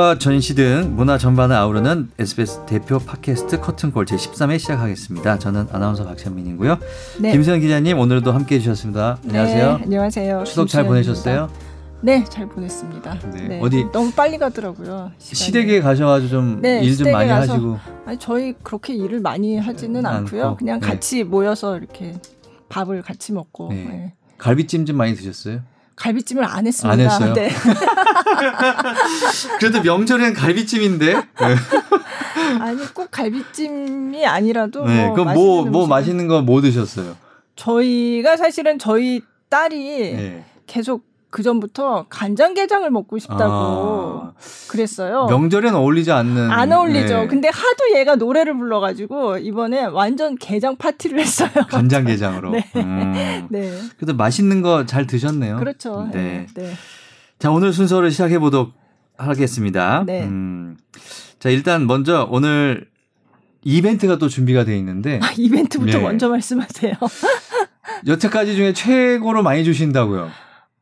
공연과 전시 등 문화 전반을 아우르는 SBS 대표 팟캐스트 커튼콜 제13회 시작하겠습니다. 저는 아나운서 박찬민이고요. 네. 김수현 기자님 오늘도 함께 해 주셨습니다. 안녕하세요. 네, 안녕하세요. 추석 잘 보내셨어요? 네, 잘 보냈습니다. 네. 네. 어디 너무 빨리 가더라고요. 시간이. 시댁에 가셔가지고 좀 일좀 네, 많이 가서, 하시고. 아니 저희 그렇게 일을 많이 하지는 않고요. 않고. 그냥 네. 같이 모여서 이렇게 밥을 같이 먹고. 네. 갈비찜 좀 많이 드셨어요? 갈비찜을 안 했습니다. 안 했어요. 네. 그래도 명절엔 갈비찜인데. 네. 아니 꼭 갈비찜이 아니라도 네, 뭐 그럼 뭐, 뭐 맛있는 거 뭐 드셨어요? 저희가 사실은 저희 딸이 네. 계속 그 전부터 간장게장을 먹고 싶다고 아, 그랬어요. 명절엔 어울리지 않는. 안 어울리죠. 네. 근데 하도 얘가 노래를 불러가지고 이번에 완전 게장 파티를 했어요. 간장게장으로. 네. 음. 네. 그래도 맛있는 거 잘 드셨네요. 그렇죠. 네. 네. 자 오늘 순서를 시작해 보도록 하겠습니다. 네. 음. 자 일단 먼저 오늘 이벤트가 또 준비가 돼 있는데. 아, 이벤트부터 네. 먼저 말씀하세요. 여태까지 중에 최고로 많이 주신다고요.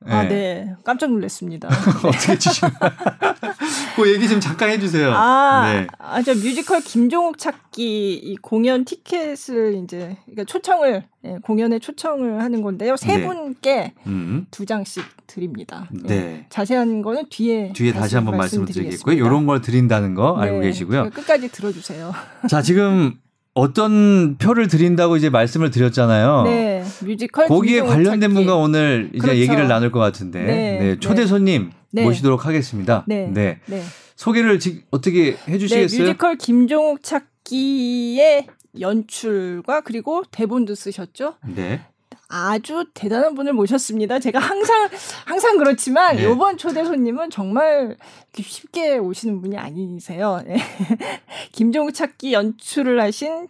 아, 네. 네. 깜짝 놀랐습니다. 어떻게 치시나? 그 얘기 좀 잠깐 해주세요. 아, 네. 아, 저 뮤지컬 김종욱 찾기 이 공연 티켓을 이제 그러니까 초청을 예, 공연에 초청을 하는 건데요. 세 네. 분께 음. 두 장씩 드립니다. 예. 네. 예, 자세한 거는 뒤에 뒤에 다시, 다시 한번 말씀을 드리겠고요. 이런 걸 드린다는 거 알고 네. 계시고요. 끝까지 들어주세요. 자, 지금 어떤 표를 드린다고 이제 말씀을 드렸잖아요. 네. 뮤지컬 거기에 관련된 분과 오늘 이제 그렇죠. 얘기를 나눌 것 같은데 네. 네. 초대 네. 손님 네. 모시도록 하겠습니다. 네. 네. 네. 소개를 지, 어떻게 해 주시겠어요? 뮤지컬 김종욱 찾기의 연출과 그리고 대본도 쓰셨죠? 네. 아주 대단한 분을 모셨습니다. 제가 항상 항상 그렇지만 네. 이번 초대 손님은 정말 쉽게 오시는 분이 아니세요. 네. 김종우 찾기 연출을 하신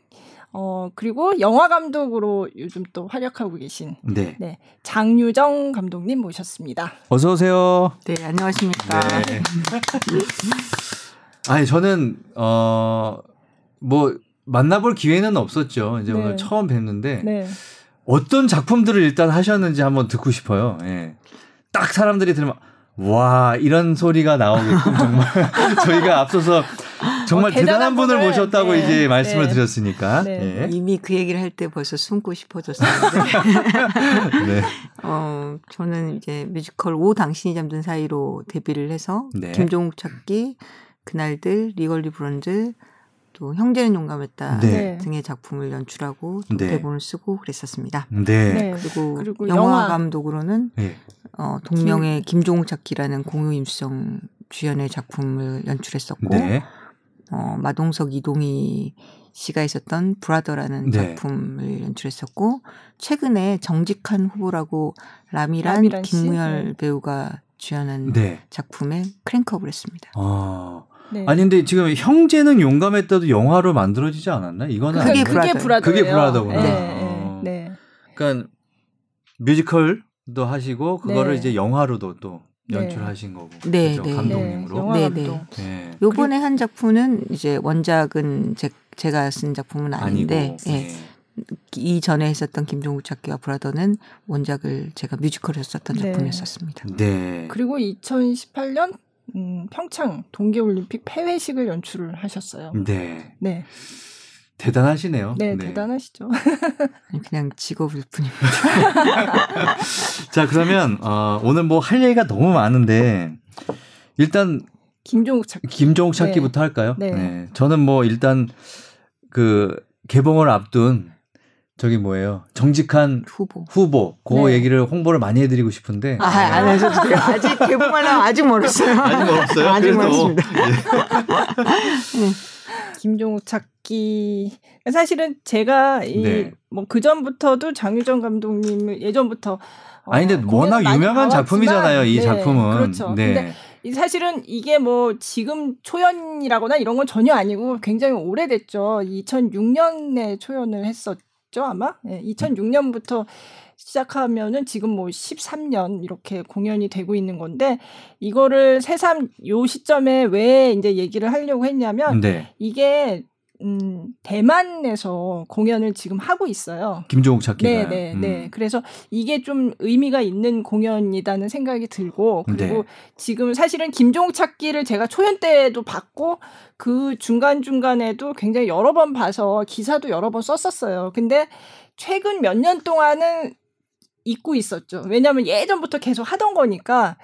어 그리고 영화 감독으로 요즘 또 활약하고 계신 네. 네. 장유정 감독님 모셨습니다. 어서 오세요. 네, 안녕하십니까. 네. 아니 저는 어뭐 만나볼 기회는 없었죠. 이제 네. 오늘 처음 뵀는데 네. 어떤 작품들을 일단 하셨는지 한번 듣고 싶어요. 예. 딱 사람들이 들으면 와 이런 소리가 나오게끔 정말 저희가 앞서서 정말 어, 대단한, 대단한 분을 모셨다고 네, 이제 말씀을 네. 드렸으니까 네. 예. 이미 그 얘기를 할 때 벌써 숨고 싶어졌었는데 네. 어 저는 이제 뮤지컬 오 당신이 잠든 사이로 데뷔를 해서 네. 김종욱 찾기 그날들 Legally Blonde 또 형제는 용감했다 네. 등의 작품을 연출하고 또 네. 대본을 쓰고 그랬었습니다. 네. 네. 그리고, 그리고, 영화, 영화 감독으로는 네. 어, 동명의 김... 김종욱 찾기라는 공유 임수정 주연의 작품을 연출했었고 네. 어, 마동석 이동휘 씨가 있었던 브라더라는 네. 작품을 연출했었고 최근에 정직한 후보라고 라미란, 라미란 김무열 배우가 주연한 작품에 크랭크업을 했습니다. 아. 네. 아니 근데 지금 형제는 용감했다도 영화로 만들어지지 않았나? 이거는 그게 그게 브라더 그게 브라더구나. 네, 어. 네. 그러니까 뮤지컬도 하시고 그거를 네. 이제 영화로도 또 네. 연출하신 거고. 네, 그렇죠? 네. 감독님으로. 네, 네. 네. 요번에 한 작품은 이제 원작은 제, 제가 쓴 작품은 아닌데 예. 이 전에 했었던 김종국 찾기와 브라더는 원작을 제가 뮤지컬에서 썼던 작품이었었습니다. 네. 그리고 2018년 음, 평창 동계올림픽 폐회식을 연출을 하셨어요. 네. 네. 대단하시네요. 네, 네. 대단하시죠. 그냥 직업일 뿐입니다. 자, 그러면 어, 오늘 뭐 할 얘기가 너무 많은데 일단 김종욱 찾기. 김종욱 찾기부터 네. 할까요? 네. 네. 저는 뭐 일단 그 개봉을 앞둔 저기 뭐예요? 정직한 후보. 후보. 그 네. 얘기를 홍보를 많이 해드리고 싶은데. 아, 안 하셔도 돼요. 아직 개봉하려면 아직 멀었어요. 아직 멀었어요? 아직 멀었습니다. 네. 네. 김종욱 찾기. 사실은 제가 이, 뭐, 그 전부터도 장유정 감독님을 예전부터. 어, 아니, 근데 워낙 유명한 작품이잖아요, 이 네, 작품은. 그렇죠. 네. 근데 사실은 이게 뭐 지금 초연이라거나 이런 건 전혀 아니고 굉장히 오래됐죠. 2006년에 초연을 했었 죠 아마 예, 2006년부터 시작하면은 지금 뭐 13년 이렇게 공연이 되고 있는 건데 이거를 새삼 요 시점에 왜 이제 얘기를 하려고 했냐면 네. 이게 음, 대만에서 공연을 지금 하고 있어요. 김종욱 찾기가. 네, 네, 음. 네. 그래서 이게 좀 의미가 있는 공연이라는 생각이 들고 그리고 네. 지금 사실은 김종욱 찾기를 제가 초연 때도 봤고 그 중간 중간에도 굉장히 여러 번 봐서 기사도 여러 번 썼었어요. 근데 최근 몇 년 동안은 잊고 있었죠. 왜냐하면 예전부터 계속 하던 거니까.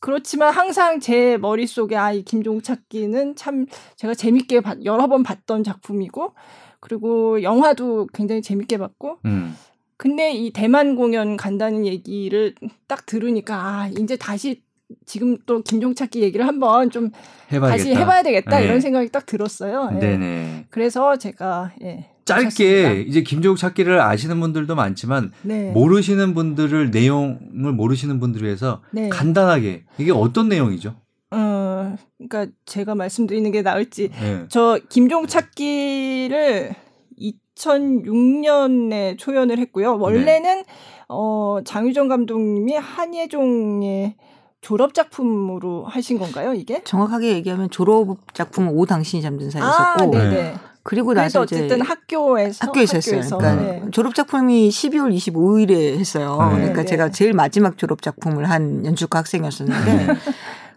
그렇지만 항상 제 머릿속에 아, 이 김종욱 찾기는 참 제가 재밌게 봤, 여러 번 봤던 작품이고 그리고 영화도 굉장히 재밌게 봤고 음. 근데 이 대만 공연 간다는 얘기를 딱 들으니까 아, 이제 다시 지금 또 김종 찾기 얘기를 한번 좀 해봐야겠다. 다시 해봐야 되겠다 네. 이런 생각이 딱 들었어요. 예. 네네. 그래서 제가 예, 짧게 하셨습니다. 이제 김종욱 찾기를 아시는 분들도 많지만 네. 모르시는 분들을 내용을 모르시는 분들 위해서 네. 간단하게 이게 어떤 내용이죠? 어, 그러니까 제가 말씀드리는 게 나을지 네. 저 김종욱 찾기를 2006년에 초연을 했고요. 원래는 네. 어 장유정 감독님이 한예종의 졸업 작품으로 하신 건가요, 이게? 정확하게 얘기하면 졸업 작품은 오 당신이 잠든 사이였었고 아, 네. 그리고 나서 어쨌든 학교에서 학교에서 했어요. 그러니까 네. 졸업 작품이 12월 25일에 했어요. 네. 그러니까 네. 제가 제일 마지막 졸업 작품을 한 연출가 학생이었었는데 네.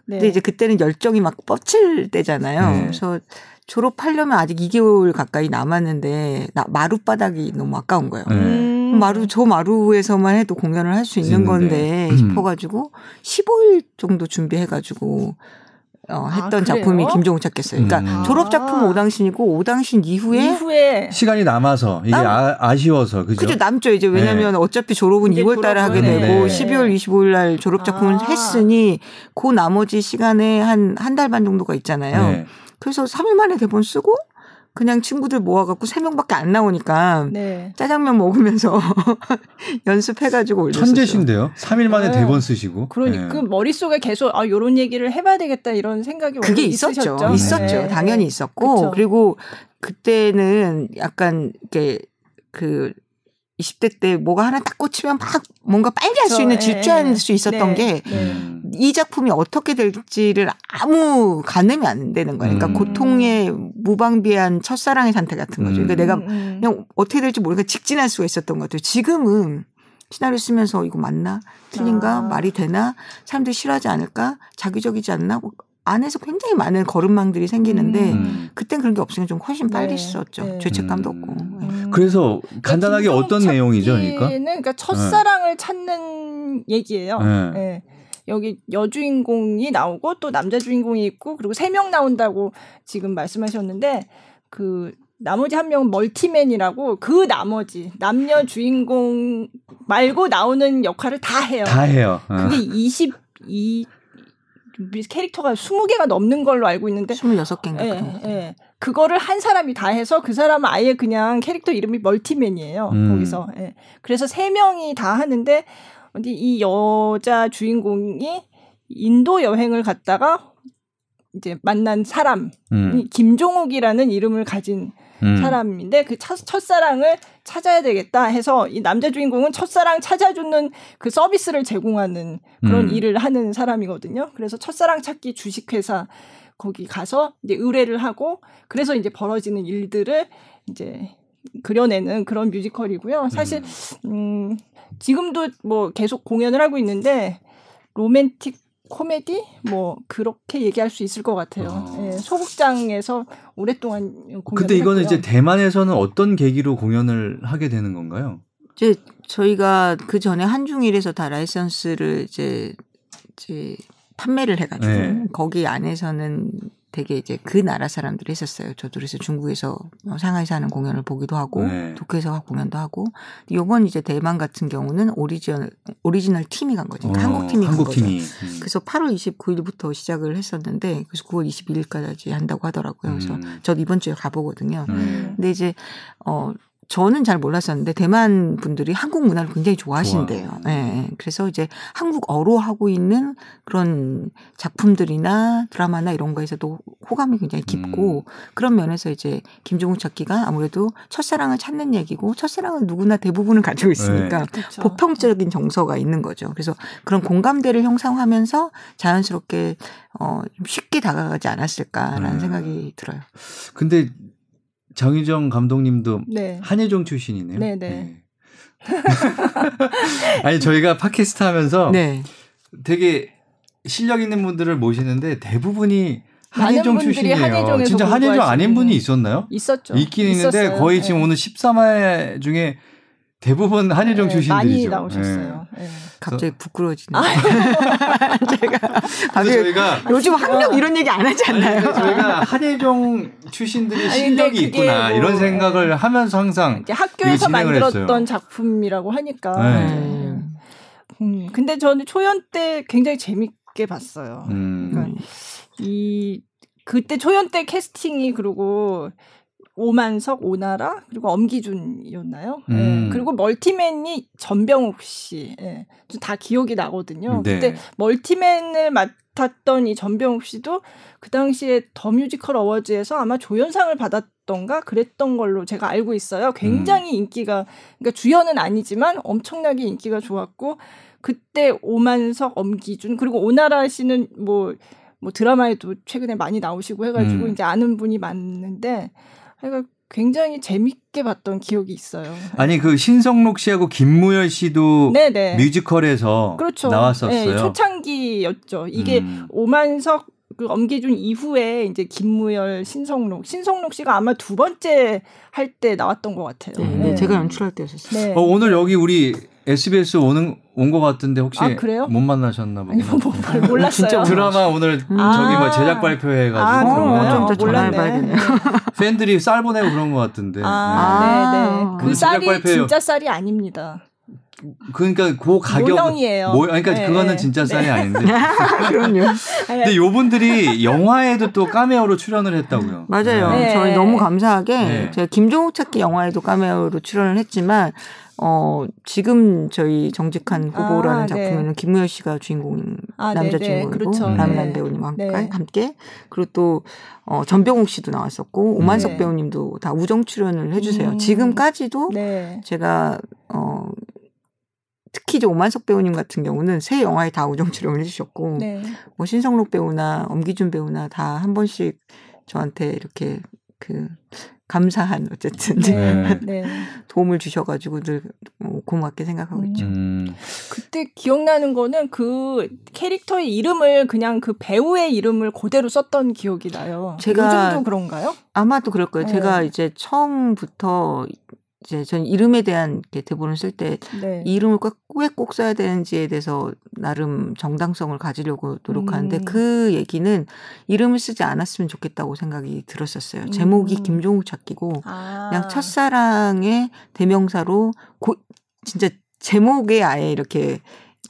근데 이제 그때는 열정이 막 뻗칠 때잖아요. 네. 그래서 졸업하려면 아직 2개월 가까이 남았는데 나 마룻바닥이 너무 아까운 거예요. 음. 마루 저 마루에서만 해도 공연을 할 수 있는 건데 음. 싶어가지고 15일 정도 준비해가지고 어, 아, 했던 아, 작품이 김종욱 찾겠어요. 그러니까 음. 졸업 작품 오당신이고 오당신 이후에, 이후에 시간이 남아서 이게 남, 아, 쉬워서 그죠? 그죠 남죠 이제 왜냐하면 네. 어차피 졸업은 2월 달에 하게 되고 네. 12월 25일 날 졸업 작품을 아. 했으니 그 나머지 시간에 한 한 달 반 정도가 있잖아요. 네. 그래서 3일 만에 대본 쓰고 그냥 친구들 모아갖고 세 명밖에 안 나오니까 네. 짜장면 먹으면서 연습해가지고 올렸어요. 천재신데요. 3일 만에 네. 대본 쓰시고. 그러니까 네. 그 머릿속에 계속 아 요런 얘기를 해봐야 되겠다 이런 생각이 그게 있었죠. 있으셨죠? 있었죠. 네. 당연히 있었고 그쵸. 그리고 그때는 약간 이게 그 20대 때 뭐가 하나 딱 꽂히면 막 뭔가 빨리 할 수 있는 질주할 수 있었던 네. 게 이 네. 작품이 어떻게 될지를 아무 가늠이 안 되는 거예요. 그러니까 음. 고통의 무방비한 첫사랑의 상태 같은 거죠. 그러니까 내가 음, 음. 그냥 어떻게 될지 모르니까 직진할 수가 있었던 것 같아요. 지금은 시나리오 쓰면서 이거 맞나? 틀린가? 아. 말이 되나? 사람들이 싫어하지 않을까? 자기적이지 않나? 안에서 굉장히 많은 걸음망들이 생기는데 음. 그땐 그런 게 없으니까 좀 훨씬 빨리 네. 썼죠. 네. 죄책감도 음. 없고. 네. 음. 그래서 간단하게 어떤 내용이죠, 그러니까? 그러니까 첫사랑을 네. 찾는 얘기예요. 네. 네. 여기 여주인공이 나오고 또 남자 주인공이 있고 그리고 세 명 나온다고 지금 말씀하셨는데 그 나머지 한 명은 멀티맨이라고 그 나머지 남녀 주인공 말고 나오는 역할을 다 해요. 다 해요. 어. 그게 22 캐릭터가 20개가 넘는 걸로 알고 있는데 26개인가 예, 예. 그거를 한 사람이 다 해서 그 사람은 아예 그냥 캐릭터 이름이 멀티맨이에요. 음. 거기서. 예. 그래서 세 명이 다 하는데 근데 이 여자 주인공이 인도 여행을 갔다가 이제 만난 사람이 음. 김종욱이라는 이름을 가진 음. 사람인데 그 첫, 첫사랑을 찾아야 되겠다 해서 이 남자 주인공은 첫사랑 찾아주는 그 서비스를 제공하는 그런 음. 일을 하는 사람이거든요. 그래서 첫사랑 찾기 주식회사 거기 가서 이제 의뢰를 하고 그래서 이제 벌어지는 일들을 이제 그려내는 그런 뮤지컬이고요. 사실 음, 음 지금도 뭐 계속 공연을 하고 있는데 로맨틱 코미디 뭐 그렇게 얘기할 수 있을 것 같아요. 아. 예, 소극장에서 오랫동안 공연. 근데 이거는 했고요. 이제 대만에서는 어떤 계기로 공연을 하게 되는 건가요? 이제 저희가 그 전에 한중일에서 다 라이선스를 이제 이제 판매를 해가지고 네. 거기 안에서는 되게 이제 그 나라 사람들이 했었어요. 저도 그래서 중국에서 뭐 상하이에서 하는 공연을 보기도 하고 네. 도쿄에서 공연도 하고 요번 이제 대만 같은 경우는 오리지널 오리지널 팀이 간 거죠. 그러니까 어, 한국 팀이 한국 간 팀이. 거죠. 음. 그래서 8월 29일부터 시작을 했었는데 그래서 9월 22일까지 한다고 하더라고요. 그래서 음. 저도 이번 주에 가보거든요. 음. 근데 이제 어 저는 잘 몰랐었는데 대만 분들이 한국 문화를 굉장히 좋아하신대요. 예. 네. 그래서 이제 한국어로 하고 있는 그런 작품들이나 드라마나 이런 거에서도 호감이 굉장히 깊고 음. 그런 면에서 이제 김종욱 찾기가 아무래도 첫사랑을 찾는 얘기고 첫사랑은 누구나 대부분은 가지고 있으니까 네. 그렇죠. 보편적인 정서가 있는 거죠. 그래서 그런 공감대를 형성하면서 자연스럽게 어, 좀 쉽게 다가가지 않았을까라는 네. 생각이 들어요. 근데 정희정 감독님도 네. 한예종 출신이네요. 네네. 네. 네. 아니 저희가 팟캐스트 하면서 네. 되게 실력 있는 분들을 모시는데 대부분이 한예종 출신이에요. 진짜 한예종 아닌 분이 있었나요? 있었죠. 있긴 있었어요. 있는데 거의 지금 네. 오늘 13회 중에 대부분 한예종 네, 출신들이죠. 많이 나오셨어요. 네. 갑자기 부끄러워지네. 제가 저희가 요즘 학력 이런 얘기 안 하지 않나요? 아니, 저희가 한예종 출신들이 실력이 있구나 뭐, 이런 생각을 네. 하면서 항상 학교에서 만들었던 했어요. 작품이라고 하니까. 네. 음, 근데 저는 초연 때 굉장히 재밌게 봤어요. 음. 그러니까 이 그때 초연 때 캐스팅이 그리고 오만석, 오나라 그리고 엄기준이었나요? 예. 음. 네. 그리고 멀티맨이 전병욱 씨, 네. 다 기억이 나거든요. 네. 그때 멀티맨을 맡았던 이 전병욱 씨도 그 당시에 더 뮤지컬 어워즈에서 아마 조연상을 받았던가 그랬던 걸로 제가 알고 있어요. 굉장히 음. 인기가 그러니까 주연은 아니지만 엄청나게 인기가 좋았고 그때 오만석, 엄기준 그리고 오나라 씨는 뭐뭐 뭐 드라마에도 최근에 많이 나오시고 해가지고 음. 이제 아는 분이 많은데 그러니까 굉장히 재밌게 봤던 기억이 있어요. 아니 그 신성록 씨하고 김무열 씨도 네네. 뮤지컬에서 그렇죠. 나왔었어요. 네, 초창기였죠. 이게 음. 오만석 그 엄기준 이후에 이제 김무열, 신성록, 신성록 씨가 아마 두 번째 할 때 나왔던 것 같아요. 네, 네. 제가 연출할 때였었어요. 네. 어, 오늘 여기 우리 SBS 오는 온 것 같은데 혹시 아, 그래요? 못 만나셨나 아니 뭐, 뭐, 몰랐어요. 진짜 드라마 오늘 아~ 저기 뭐 제작 발표해 가지고 아, 그런 거 몰랐네. 팬들이 쌀 보내고 그런 것 같은데. 아, 네, 네. 그 쌀이 발표해요. 진짜 쌀이 아닙니다. 그러니까 그 가격 모형이에요. 모, 그러니까 네. 그거는 진짜 쌀이 네. 아닌데. 그럼요. 근데 요분들이 영화에도 또 카메오로 출연을 했다고요. 맞아요. 네. 저희 너무 감사하게 네. 제가 김종욱 찾기 영화에도 카메오로 출연을 했지만 어, 지금 저희 정직한 후보라는 아, 네. 작품에는 김무열 씨가 주인공, 아, 남자 주인공이고, 그렇죠. 라미란 네. 배우님 함께, 네. 함께, 그리고 또, 어, 전병욱 씨도 나왔었고, 오만석 네. 배우님도 다 우정 출연을 해주세요. 음. 지금까지도 네. 제가, 어, 특히 이제 오만석 배우님 같은 경우는 새 영화에 다 우정 출연을 해주셨고, 뭐 신성록 배우나 엄기준 배우나 다 한 번씩 저한테 이렇게 그 감사한 어쨌든 네. 네. 도움을 주셔가지고 늘뭐 고맙게 생각하고 있죠. 음. 그때 기억나는 거는 그 캐릭터의 이름을 그냥 그 배우의 이름을 그대로 썼던 기억이 나요. 제가 요즘도 그런가요? 아마도 그럴 거예요. 네. 제가 이제 처음부터 이제 전 이름에 대한 대본을 쓸때 네. 이름을 왜꼭 꼭 써야 되는지에 대해서 나름 정당성을 가지려고 노력하는데 음. 그 얘기는 이름을 쓰지 않았으면 좋겠다고 생각이 들었었어요. 제목이 음. 김종욱 찾기고 아. 그냥 첫사랑의 대명사로 고, 진짜 제목에 아예 이렇게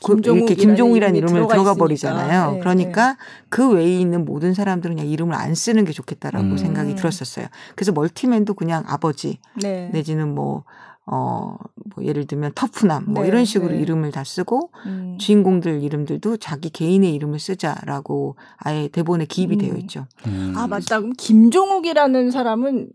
이렇게 김종욱이라는 이름을 들어가, 들어가 버리잖아요. 네, 그러니까 네. 그 외에 있는 모든 사람들은 그냥 이름을 안 쓰는 게 좋겠다라고 음. 생각이 들었었어요. 그래서 멀티맨도 그냥 아버지 네. 내지는 뭐 어, 뭐 예를 들면 터프남 뭐 네, 이런 식으로 네. 이름을 다 쓰고 음. 주인공들 이름들도 자기 개인의 이름을 쓰자라고 아예 대본에 기입이 음. 되어 있죠. 음. 아 맞다. 그럼 김종욱이라는 사람은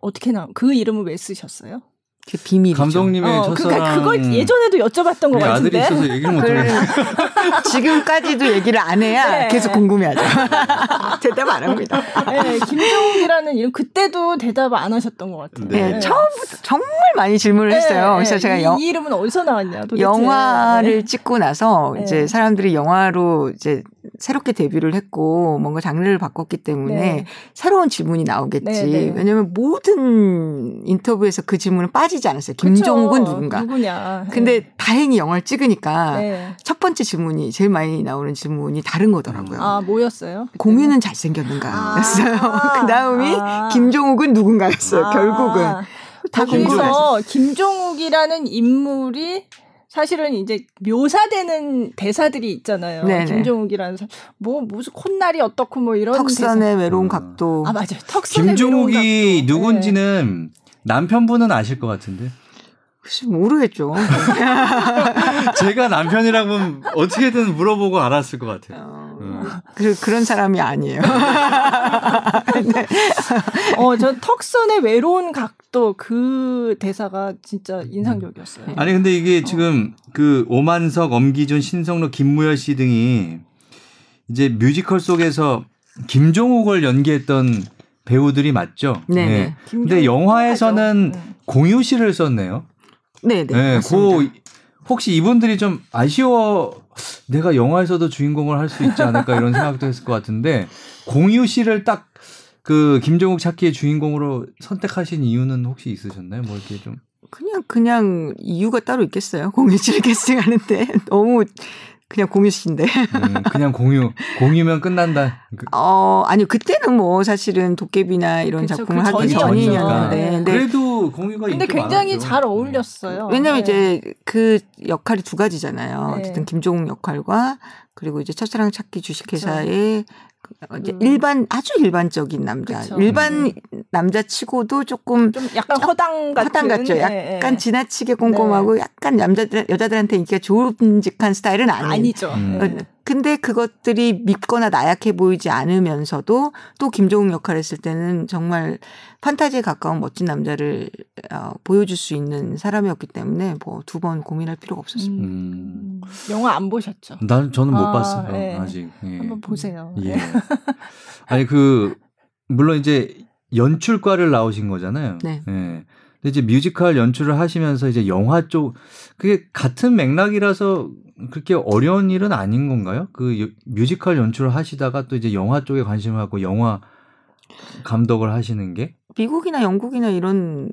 어떻게 나? 그 이름을 왜 쓰셨어요? 그 비밀이죠. 감독님의 어, 첫사랑. 그러니까 그걸 예전에도 여쭤봤던 것 같은데. 아들이 있어서 얘기를 못하겠네. 지금까지도 얘기를 안 해야 네. 계속 궁금해하죠. 대답 안 합니다. 네, 김종욱이라는 이름 그때도 대답 안 하셨던 것 같은데. 네, 네. 처음부터 정말 많이 질문을 네, 했어요. 그래서 제가 이, 영, 이 이름은 어디서 나왔냐 도대체. 영화를 네. 찍고 나서 이제 사람들이 영화로 이제 새롭게 데뷔를 했고 뭔가 장르를 바꿨기 때문에 네. 새로운 질문이 나오겠지. 네, 네. 왜냐하면 모든 인터뷰에서 그 질문은 빠지지 않았어요. 김종욱은 누군가. 누구냐. 근데 네. 다행히 영화를 찍으니까 네. 첫 번째 질문이 제일 많이 나오는 질문이 다른 거더라고요. 아 뭐였어요? 그때는? 공유는 잘생겼는가였어요. 아. 그 다음이 아. 김종욱은 누군가였어요. 아. 결국은. 거기서 김종욱이라는 인물이 사실은 이제 묘사되는 대사들이 있잖아요. 네네. 김종욱이라는 사람. 뭐 무슨 콧날이 어떻고 뭐 이런 턱선의 대사. 외로운 각도. 아 맞아요. 턱선의 김종욱이 누군지는 네. 남편분은 아실 것 같은데. 모르겠죠. 제가 남편이라면 어떻게든 물어보고 알았을 것 같아요. 어, 음. 그, 그런 사람이 아니에요. 네. 어, 저 턱선의 외로운 각도 그 대사가 진짜 인상적이었어요. 아니, 근데 이게 어. 지금 그 오만석, 엄기준, 신성로, 김무열 씨 등이 이제 뮤지컬 속에서 김종욱을 연기했던 배우들이 맞죠? 네. 네. 근데 영화에서는 네. 공유 씨를 썼네요. 네, 네. 네그 혹시 이분들이 좀 아쉬워 내가 영화에서도 주인공을 할 수 있지 않을까 이런 생각도 했을 것 같은데 공유 씨를 딱 그 김종욱 찾기의 주인공으로 선택하신 이유는 혹시 있으셨나요? 뭐 이렇게 좀 그냥 그냥 이유가 따로 있겠어요. 공유 씨를 캐스팅하는데 너무 그냥 공유 씨인데. 음, 그냥 공유. 공유면 끝난다. 그 어, 아니 그때는 뭐 사실은 도깨비나 이런 그쵸, 작품을 그 하기 전이었는데. 네. 그래도 공유가 근데 굉장히 많았죠. 잘 어울렸어요. 왜냐면 네. 이제 그 역할이 두 가지잖아요. 네. 어쨌든 김종욱 역할과 그리고 이제 첫사랑 찾기 주식회사의 어, 이제 음. 일반 아주 일반적인 남자 그쵸. 일반 음. 남자치고도 조금 좀 약간 허당 같은 허당 같죠. 약간 네. 지나치게 꼼꼼하고 네. 약간 남자들 여자들한테 인기가 좋은 직한 스타일은 아닌. 아니죠. 음. 네. 근데 그것들이 밉거나 나약해 보이지 않으면서도 또 김종욱 역할을 했을 때는 정말 판타지에 가까운 멋진 남자를 어, 보여줄 수 있는 사람이었기 때문에 뭐 두 번 고민할 필요가 없었습니다. 음. 영화 안 보셨죠? 난 저는 못 아, 봤어요. 네. 아직. 예. 한번 보세요. 예. 아니 그 물론 이제 연출과를 나오신 거잖아요. 네. 예. 근데 이제 뮤지컬 연출을 하시면서 이제 영화 쪽 그게 같은 맥락이라서 그렇게 어려운 일은 아닌 건가요? 그 뮤지컬 연출을 하시다가 또 이제 영화 쪽에 관심을 갖고 영화 감독을 하시는 게 미국이나 영국이나 이런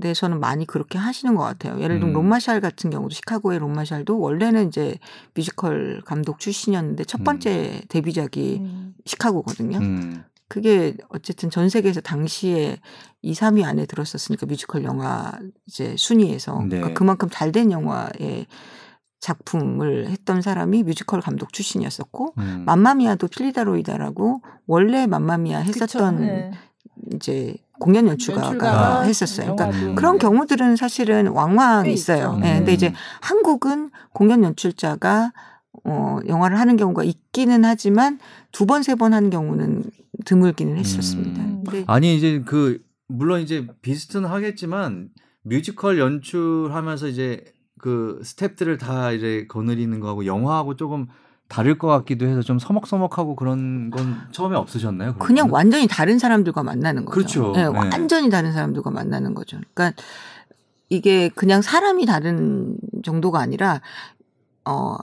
데서는 많이 그렇게 하시는 것 같아요. 예를 들면 음. 롭 마샬 같은 경우도 시카고의 롭 마샬도 원래는 이제 뮤지컬 감독 출신이었는데 첫 번째 음. 데뷔작이 음. 시카고거든요. 음. 그게 어쨌든 전 세계에서 당시에 2, 3위 안에 들었었으니까 뮤지컬 영화 이제 순위에서 네. 그러니까 그만큼 잘 된 영화에 작품을 했던 사람이 뮤지컬 감독 출신이었었고 음. 맘마미아도 필리다 로이드라고 원래 맘마미아 했었던 네. 이제 공연 연출가가, 연출가가 했었어요. 그러니까 음. 그런 경우들은 사실은 왕왕 있어요. 네. 근데 이제 한국은 공연 연출자가 어, 영화를 하는 경우가 있기는 하지만 두 번, 세 번 하는 경우는 드물기는 했었습니다. 음. 아니, 이제 그, 물론 이제 비슷은 하겠지만 뮤지컬 연출하면서 이제 그 스탭들을 다 이제 거느리는 거하고 영화하고 조금 다를 것 같기도 해서 좀 서먹서먹하고 그런 건 처음에 없으셨나요? 그러면? 그냥 완전히 다른 사람들과 만나는 거죠. 그렇죠. 네, 네. 완전히 다른 사람들과 만나는 거죠. 그러니까 이게 그냥 사람이 다른 정도가 아니라 어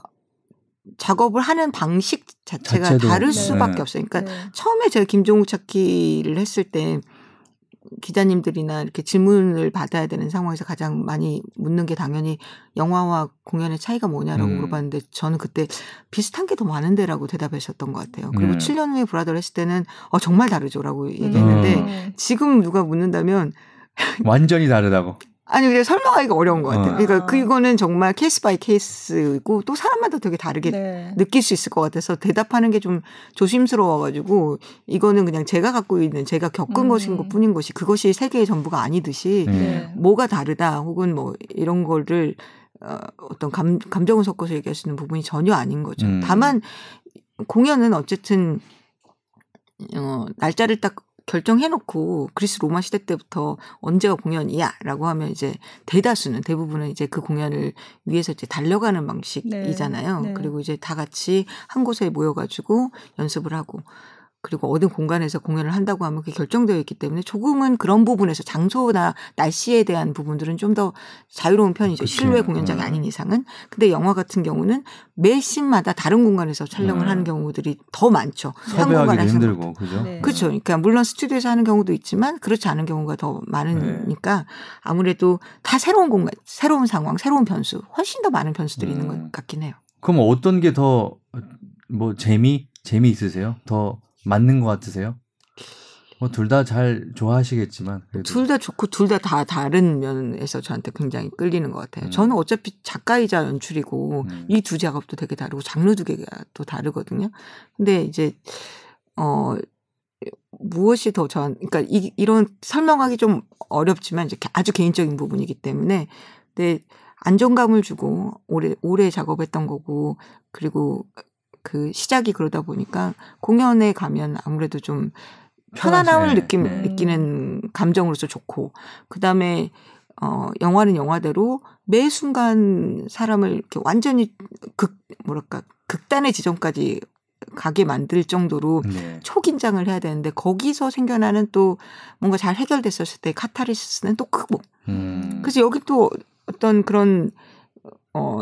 작업을 하는 방식 자체가 자체도. 다를 수밖에 네. 없어요. 그러니까 네. 처음에 제가 김종욱 찾기를 했을 때 기자님들이나 이렇게 질문을 받아야 되는 상황에서 가장 많이 묻는 게 당연히 영화와 공연의 차이가 뭐냐라고 음. 물어봤는데 저는 그때 비슷한 게 더 많은데라고 대답하셨던 것 같아요. 그리고 음. 7년 후에 브라더를 했을 때는 어 정말 다르죠라고 얘기했는데 음. 지금 누가 묻는다면 완전히 다르다고. 아니 근데 설명하기가 어려운 것 같아요. 어. 그러니까 그거는 정말 case by case고 또 사람마다 되게 다르게 네. 느낄 수 있을 것 같아서 대답하는 게 좀 조심스러워가지고 이거는 그냥 제가 갖고 있는 제가 겪은 음. 것인 것 뿐인 것이 그것이 세계의 전부가 아니듯이 네. 뭐가 다르다 혹은 뭐 이런 거를 어, 어떤 감, 감정을 섞어서 얘기할 수 있는 부분이 전혀 아닌 거죠. 음. 다만 공연은 어쨌든 어, 날짜를 딱 결정해놓고 그리스 로마 시대 때부터 언제가 공연이야라고 하면 이제 대다수는 대부분은 이제 그 공연을 위해서 이제 달려가는 방식이잖아요. 네. 네. 그리고 이제 다 같이 한 곳에 모여가지고 연습을 하고 그리고 어느 공간에서 공연을 한다고 하면 그게 결정되어 있기 때문에 조금은 그런 부분에서 장소나 날씨에 대한 부분들은 좀 더 자유로운 편이죠. 그치. 실외 공연장이 음. 아닌 이상은. 근데 영화 같은 경우는 매 씬마다 다른 공간에서 촬영을 음. 하는 경우들이 더 많죠. 한 공간에서 힘들고 그죠. 네. 그렇죠. 그러니까 물론 스튜디오에서 하는 경우도 있지만 그렇지 않은 경우가 더 많으니까 네. 아무래도 다 새로운 공간, 새로운 상황, 새로운 변수, 훨씬 더 많은 변수들이 음. 있는 것 같긴 해요. 그럼 어떤 게 더 뭐 재미 재미 있으세요? 더 맞는 것 같으세요? 뭐 둘 다 잘 좋아하시겠지만 둘 다 좋고 둘 다 다 다른 면에서 저한테 굉장히 끌리는 것 같아요. 음. 저는 어차피 작가이자 연출이고 음. 이두 작업도 되게 다르고 장르 두 개가 또 다르거든요. 근데 이제 어 무엇이 더 전, 그러니까 이, 이런 설명하기 좀 어렵지만 이제 아주 개인적인 부분이기 때문에 근데 안정감을 주고 오래 오래 작업했던 거고 그리고 그 시작이 그러다 보니까 공연에 가면 아무래도 좀 편안함을 느낌, 네. 느끼는 감정으로서 좋고, 그 다음에, 어, 영화는 영화대로 매 순간 사람을 이렇게 완전히 극, 뭐랄까, 극단의 지점까지 가게 만들 정도로 네. 초긴장을 해야 되는데 거기서 생겨나는 또 뭔가 잘 해결됐었을 때 카타르시스는 또 크고 음. 그래서 여기 또 어떤 그런 어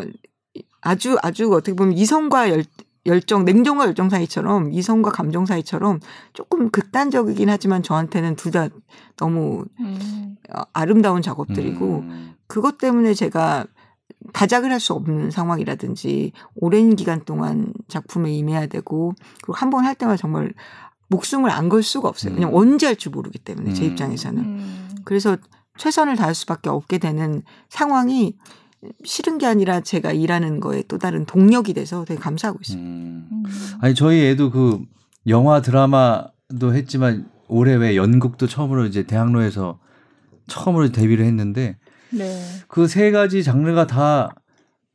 아주 아주 어떻게 보면 이성과 열, 열정, 냉정과 열정 사이처럼 이성과 감정 사이처럼 조금 극단적이긴 하지만 저한테는 둘 다 너무 음. 어, 아름다운 작업들이고 음. 그것 때문에 제가 다작을 할 수 없는 상황이라든지 오랜 기간 동안 작품에 임해야 되고 그리고 한 번 할 때마다 정말 목숨을 안 걸 수가 없어요. 그냥 음. 언제 할줄 모르기 때문에 제 음. 입장에서는. 음. 그래서 최선을 다할 수밖에 없게 되는 상황이 싫은 게 아니라 제가 일하는 거에 또 다른 동력이 돼서 되게 감사하고 있습니다. 음. 음. 아니 저희 애도 그 영화 드라마도 했지만 올해 왜 연극도 처음으로 이제 대학로에서 처음으로 데뷔를 했는데 네. 그 세 가지 장르가 다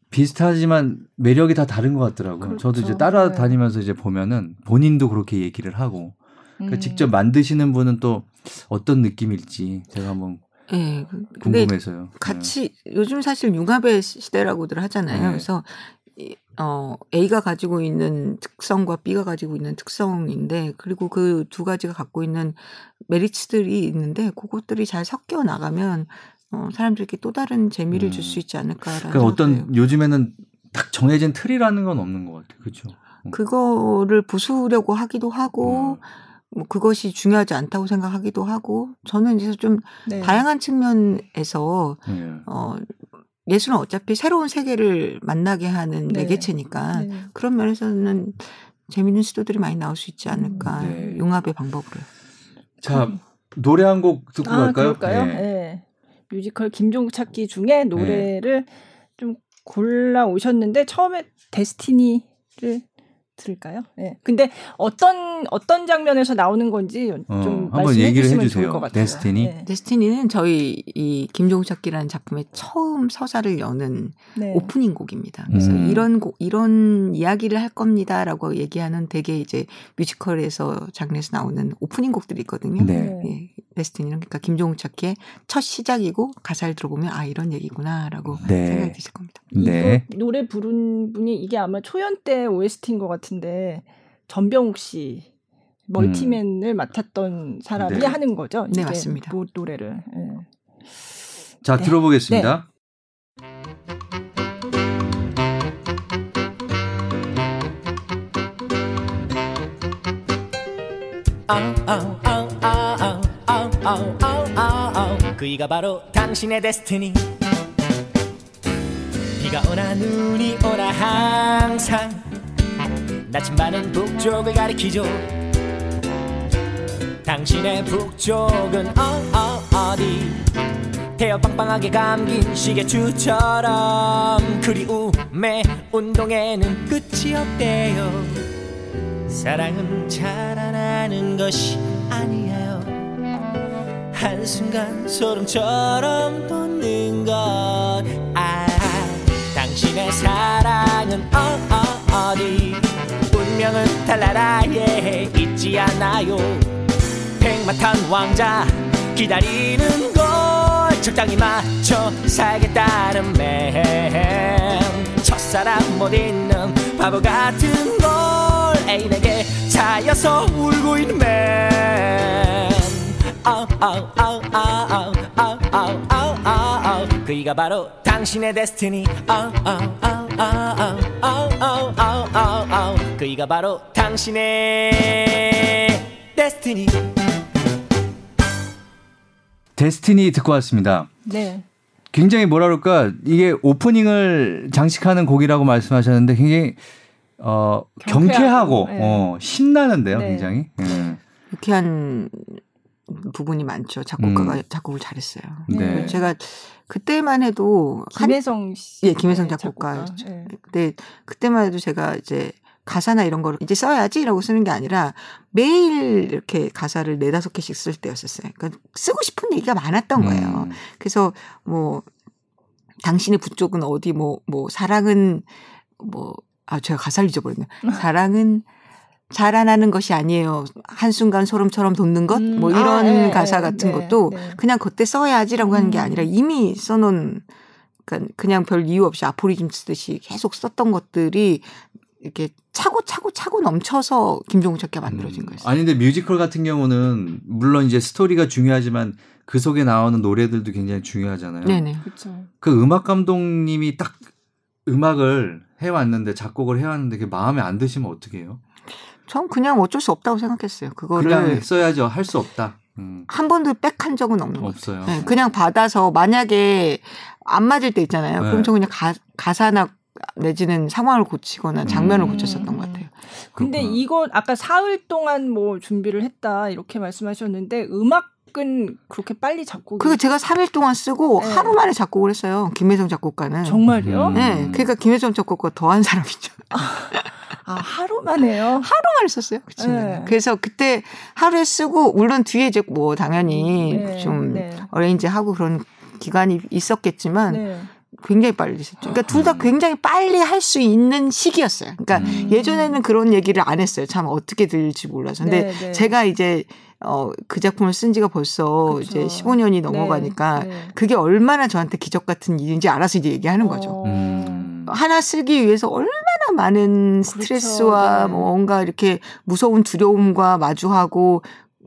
비슷하지만 매력이 다 다른 것 같더라고요. 그렇죠. 저도 이제 따라다니면서 네. 이제 보면은 본인도 그렇게 얘기를 하고 그러니까 음. 직접 만드시는 분은 또 어떤 느낌일지 제가 한번 네. 궁금해서요. 같이 네. 요즘 사실 융합의 시대라고들 하잖아요. 네. 그래서 어 A가 가지고 있는 특성과 B가 가지고 있는 특성인데 그리고 그 두 가지가 갖고 있는 메리츠들이 있는데 그것들이 잘 섞여 나가면 어 사람들에게 또 다른 재미를 음. 줄수 있지 않을까라는 그러니까 어떤 요즘에는 딱 정해진 틀이라는 건 없는 것 같아요. 그렇죠. 그거를 부수려고 하기도 하고 음. 뭐 그것이 중요하지 않다고 생각하기도 하고 저는 이제 좀 네. 다양한 측면에서 네. 어 예술은 어차피 새로운 세계를 만나게 하는 네. 매개체니까 네. 그런 면에서는 재밌는 시도들이 많이 나올 수 있지 않을까 음, 네. 융합의 방법으로. 자 음. 노래 한 곡 듣고 아, 갈까요? 그럴까요? 네. 네. 뮤지컬 김종국 찾기 중에 노래를 좀 골라 오셨는데 처음에 데스티니를 들을까요? 네. 근데 어떤 어떤 장면에서 나오는 건지 어, 좀 한번 얘기를 해주세요. 것 같아요. 데스티니. 네. 데스티니는 저희 이 김종석기라는 작품의 처음 서사를 여는 네. 오프닝 곡입니다. 그래서 음. 이런 곡 이런 이야기를 할 겁니다라고 얘기하는 되게 이제 뮤지컬에서 장르에서 나오는 오프닝 곡들이 있거든요. 네. 네. Destiny는 그러니까 김종욱 찾기의 첫 시작이고 가사를 들어보면 아 이런 얘기구나라고 네. 생각이 드실 겁니다. 네. 노래 부른 분이 이게 아마 초연 때 OST인 것 같아요. 같은데 전병욱 씨 multi-man을 음. 맡았던 사람이 네. 하는 거죠. 네 맞습니다. 노, 노래를. 네. 자 네. 들어보겠습니다. 그이가 바로 당신의 데스티니 비가 오나 눈이 오나 항상 나침반은 북쪽을 가리키죠. 당신의 북쪽은 어, 어, 어디? 태어 빵빵하게 감긴 시계추처럼 그리움의 운동에는 끝이 없대요. 사랑은 자라나는 것이 아니에요. 한순간 소름처럼 돋는 것. 아, 당신의 사랑은 어, 어, 어디 운명은 달나라에 있지 않아요. 백마탄 왕자 기다리는 걸 적당히 맞춰 살겠다는 맴 첫사랑 못 있는 바보 같은 걸 애인에게 차여서 울고 있는 맨 그이가 바로 당신의 데스티니 그이가 바로 당신의 데스티니 데스티니 듣고 왔습니다. 네. 굉장히 뭐라 그럴까 이게 오프닝을 장식하는 곡이라고 말씀하셨는데 굉장히 어 경쾌하고, 경쾌하고 네. 어 신나는데요, 네. 굉장히. 네. 유쾌한 부분이 많죠. 작곡가가 음. 작곡을 잘했어요. 네. 제가 그때만 해도 김혜성 씨, 예, 김혜성 작곡가. 작곡가. 네. 근데 그때만 해도 제가 이제 가사나 이런 거를 이제 써야지라고 쓰는 게 아니라 매일 이렇게 가사를 네 다섯 개씩 쓸 때였었어요. 그러니까 쓰고 싶은 얘기가 많았던 거예요. 음. 그래서 뭐 당신의 부쪽은 어디 뭐뭐 뭐 사랑은 뭐 아 제가 가사를 잊어버렸네. 사랑은 자라나는 것이 아니에요. 한순간 소름처럼 돋는 것? 음. 뭐 이런 아, 네, 가사 같은 네, 것도 네. 그냥 그때 써야지라고 하는 게 음. 아니라 이미 써놓은 그러니까 그냥 별 이유 없이 아포리즘 쓰듯이 계속 썼던 것들이 이렇게 차고 차고 차고 넘쳐서 김종국 찾기가 만들어진 음. 거였어요. 아니 근데 뮤지컬 같은 경우는 물론 이제 스토리가 중요하지만 그 속에 나오는 노래들도 굉장히 중요하잖아요. 네네. 그렇죠. 그 음악 감독님이 딱 음악을 해왔는데 작곡을 해왔는데 그 마음에 안 드시면 어떻게 해요? 전 그냥 어쩔 수 없다고 생각했어요. 그거를 그냥 써야죠. 할 수 없다. 음. 한 번도 빽한 적은 없는 없어요. 네, 그냥 받아서 만약에 안 맞을 때 있잖아요. 네. 그럼 저 그냥 가, 가사나 내지는 상황을 고치거나 장면을 음. 고쳤었던 것 같아요. 근데 그렇구나. 이거 아까 사흘 동안 뭐 준비를 했다 이렇게 말씀하셨는데 음악 은 그렇게 빨리 작곡. 그거 제가 3일 동안 쓰고 네. 하루 만에 작곡을 했어요. 김혜성 작곡가는. 정말요? 음. 네. 그러니까 김혜성 작곡가 더한 사람이죠. 아, 하루 만에요? 하루 만에 썼어요. 그치. 네. 그래서 그때 하루에 쓰고, 물론 뒤에 이제 뭐 당연히 네. 좀 네. 어레인지 하고 그런 기간이 있었겠지만, 네. 굉장히 빨리 했죠. 그러니까 둘다 음. 굉장히 빨리 할 수 있는 시기였어요. 그러니까 음. 예전에는 그런 얘기를 안 했어요. 참 어떻게 들릴지 몰라서. 근데 네, 네. 제가 이제 어, 그 작품을 쓴 지가 벌써 그쵸. 이제 15년이 넘어가니까 네, 네. 그게 얼마나 저한테 기적 같은 일인지 알아서 이제 얘기하는 거죠. 어. 음. 하나 쓰기 위해서 얼마나 많은 그렇죠. 스트레스와 그렇죠. 뭔가 이렇게 무서운 두려움과 마주하고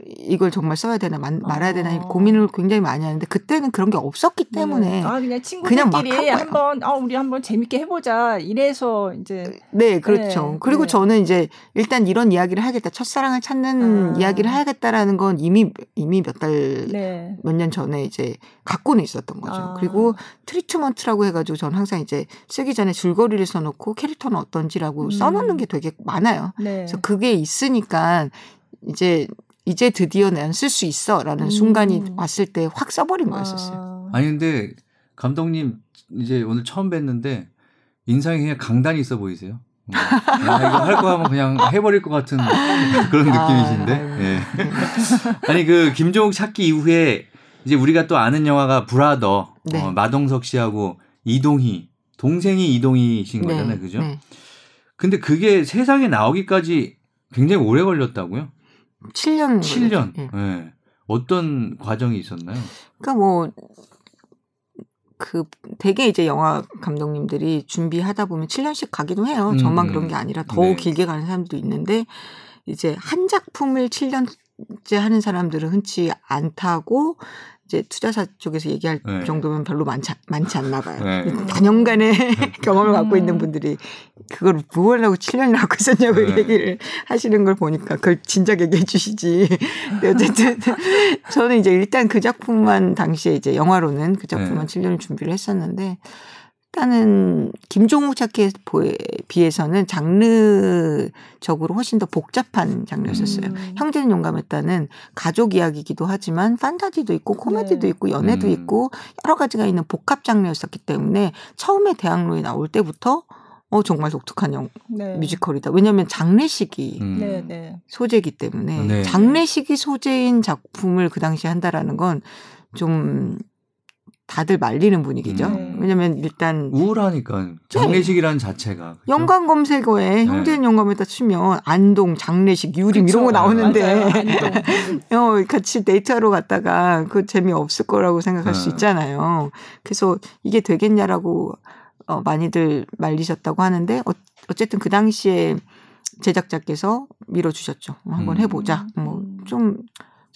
이걸 정말 써야 되나 말, 말아야 되나 어. 고민을 굉장히 많이 하는데 그때는 그런 게 없었기 네. 때문에 네. 아 그냥 친구들끼리 그냥 한번 아 우리 한번 재밌게 해보자 이래서 이제 네 그렇죠 네. 그리고 네. 저는 이제 일단 이런 이야기를 해야겠다 첫사랑을 찾는 아. 이야기를 해야겠다라는 건 이미 이미 몇 달 몇년 네. 전에 이제 갖고는 있었던 거죠 아. 그리고 트리트먼트라고 해가지고 저는 항상 이제 쓰기 전에 줄거리를 써놓고 캐릭터는 어떤지라고 음. 써놓는 게 되게 많아요 네. 그래서 그게 있으니까 이제 이제 드디어 난 쓸 수 있어 라는 음. 순간이 왔을 때 확 써버린 거였었어요. 아. 아니 근데 감독님 이제 오늘 처음 뵀는데 인상이 그냥 강단이 있어 보이세요. 음. 아, 이거 할 거 하면 그냥 해버릴 것 같은 그런 아, 느낌이신데. 아, 네. 아니 그 김종욱 찾기 이후에 이제 우리가 또 아는 영화가 브라더 네. 어, 마동석 씨하고 이동희 동생이 이동희신 네. 거잖아요, 그죠? 네. 근데 그게 세상에 나오기까지 굉장히 오래 걸렸다고요? 7년. 7년. 예. 네. 어떤 과정이 있었나요? 그러니까 뭐, 그, 대개 이제 영화 감독님들이 준비하다 보면 7년씩 가기도 해요. 저만 음. 그런 게 아니라 더 네. 길게 가는 사람도 있는데, 이제 한 작품을 7년째 하는 사람들은 흔치 않다고 이제 투자사 쪽에서 얘기할 네. 정도면 별로 많지, 많지 않나 봐요. 네. 단연간의 경험을 갖고 있는 음. 분들이 그걸 무엇하고 7년이나 갖고 있었냐고 네. 얘기를 하시는 걸 보니까 그걸 진작 얘기해 주시지. 어쨌든 저는 이제 일단 그 작품만 당시에 이제 영화로는 그 작품만 네. 7년을 준비를 했었는데 일단은 김종욱 찾기에 비해서는 장르적으로 훨씬 더 복잡한 장르였었어요. 음. 형제는 용감했다는 가족 이야기이기도 하지만 판타지도 있고 코미디도 네. 있고 연애도 음. 있고 여러 가지가 있는 복합 장르였었기 때문에 처음에 대학로에 나올 때부터 어 정말 독특한 영 네. 뮤지컬이다. 왜냐하면 장례식이 음. 네, 네. 소재이기 때문에 네. 장례식이 소재인 작품을 그 당시에 한다라는 건 좀 다들 말리는 분위기죠. 음. 왜냐면 일단 우울하니까 장례식이라는 네. 자체가 그렇죠? 연관 검색어에 네. 형제는 용감했다 치면 안동 장례식 유림 그쵸. 이런 거 나오는데 어, 같이 데이트하러 갔다가 그 재미 없을 거라고 생각할 네. 수 있잖아요. 그래서 이게 되겠냐라고 어, 많이들 말리셨다고 하는데 어, 어쨌든 그 당시에 제작자께서 밀어주셨죠. 한번 음. 해보자. 뭐 좀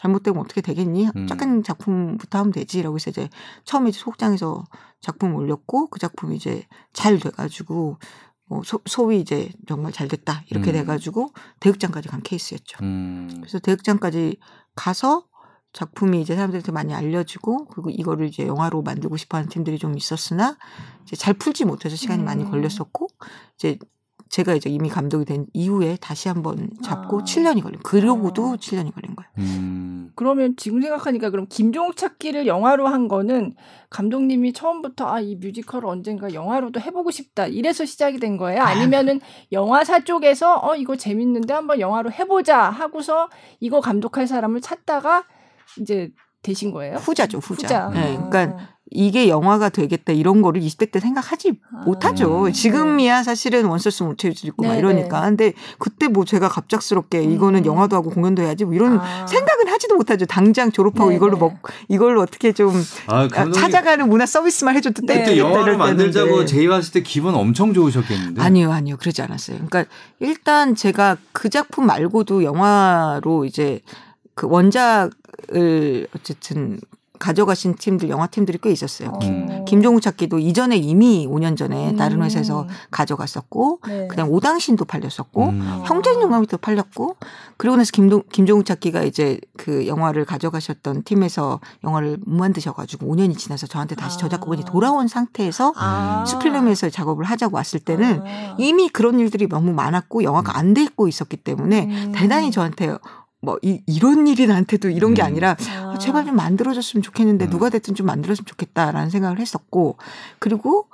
잘못되면 어떻게 되겠니? 음. 작은 작품부터 하면 되지라고 해서 이제 처음에 속장에서 작품 올렸고 그 작품이 이제 잘 돼가지고 뭐 소, 소위 이제 정말 잘 됐다 이렇게 음. 돼가지고 대극장까지 간 케이스였죠. 음. 그래서 대극장까지 가서 작품이 이제 사람들한테 많이 알려지고 그리고 이거를 이제 영화로 만들고 싶어하는 팀들이 좀 있었으나 이제 잘 풀지 못해서 시간이 많이 음. 걸렸었고 이제 제가 이제 이미 감독이 된 이후에 다시 한번 잡고 아. 7년이 걸린 그러고도 아. 7년이 걸린 거예요. 음. 그러면 지금 생각하니까 그럼 김종욱 찾기를 영화로 한 거는 감독님이 처음부터 아 이 뮤지컬을 언젠가 영화로도 해보고 싶다 이래서 시작이 된 거예요? 아니면은 영화사 쪽에서 어 이거 재밌는데 한번 영화로 해보자 하고서 이거 감독할 사람을 찾다가 이제 되신 거예요? 후자죠, 후자. 후자. 네, 그러니까 이게 영화가 되겠다 이런 거를 20대 때 생각하지 아, 못하죠. 네. 지금이야 사실은 원서스 모티브도 있고 네, 막 이러니까. 네. 근데 그때 뭐 제가 갑작스럽게 이거는 음. 영화도 하고 공연도 해야지 뭐 이런 아. 생각은 하지도 못하죠. 당장 졸업하고 네, 이걸로 네. 먹 이걸로 어떻게 좀 아, 찾아가는 문화 서비스만 해줬을 때 그때 영화를 만들자고 제이 왔을 때 기분 엄청 좋으셨겠는데. 아니요, 아니요. 그러지 않았어요. 그러니까 일단 제가 그 작품 말고도 영화로 이제 그 원작을 어쨌든 가져가신 팀들 영화 팀들이 꽤 있었어요. 어. 김, 김종우 찾기도 이전에 이미 5년 전에 음. 다른 회사에서 가져갔었고 네. 그다음 오당신도 팔렸었고 음. 형제용감도 팔렸고 그리고 나서 김동 김종우 찾기가 이제 그 영화를 가져가셨던 팀에서 영화를 못 만드셔가지고 5년이 지나서 저한테 다시 저작권이 아. 돌아온 상태에서 아. 스필름에서 작업을 하자고 왔을 때는 아. 이미 그런 일들이 너무 많았고 영화가 안 돼 있고 있었기 때문에 음. 대단히 저한테 뭐 이, 이런 일이 나한테도 이런 게 음. 아니라 아. 제발 좀 만들어줬으면 좋겠는데 음. 누가 됐든 좀 만들어줬으면 좋겠다라는 생각을 했었고 그리고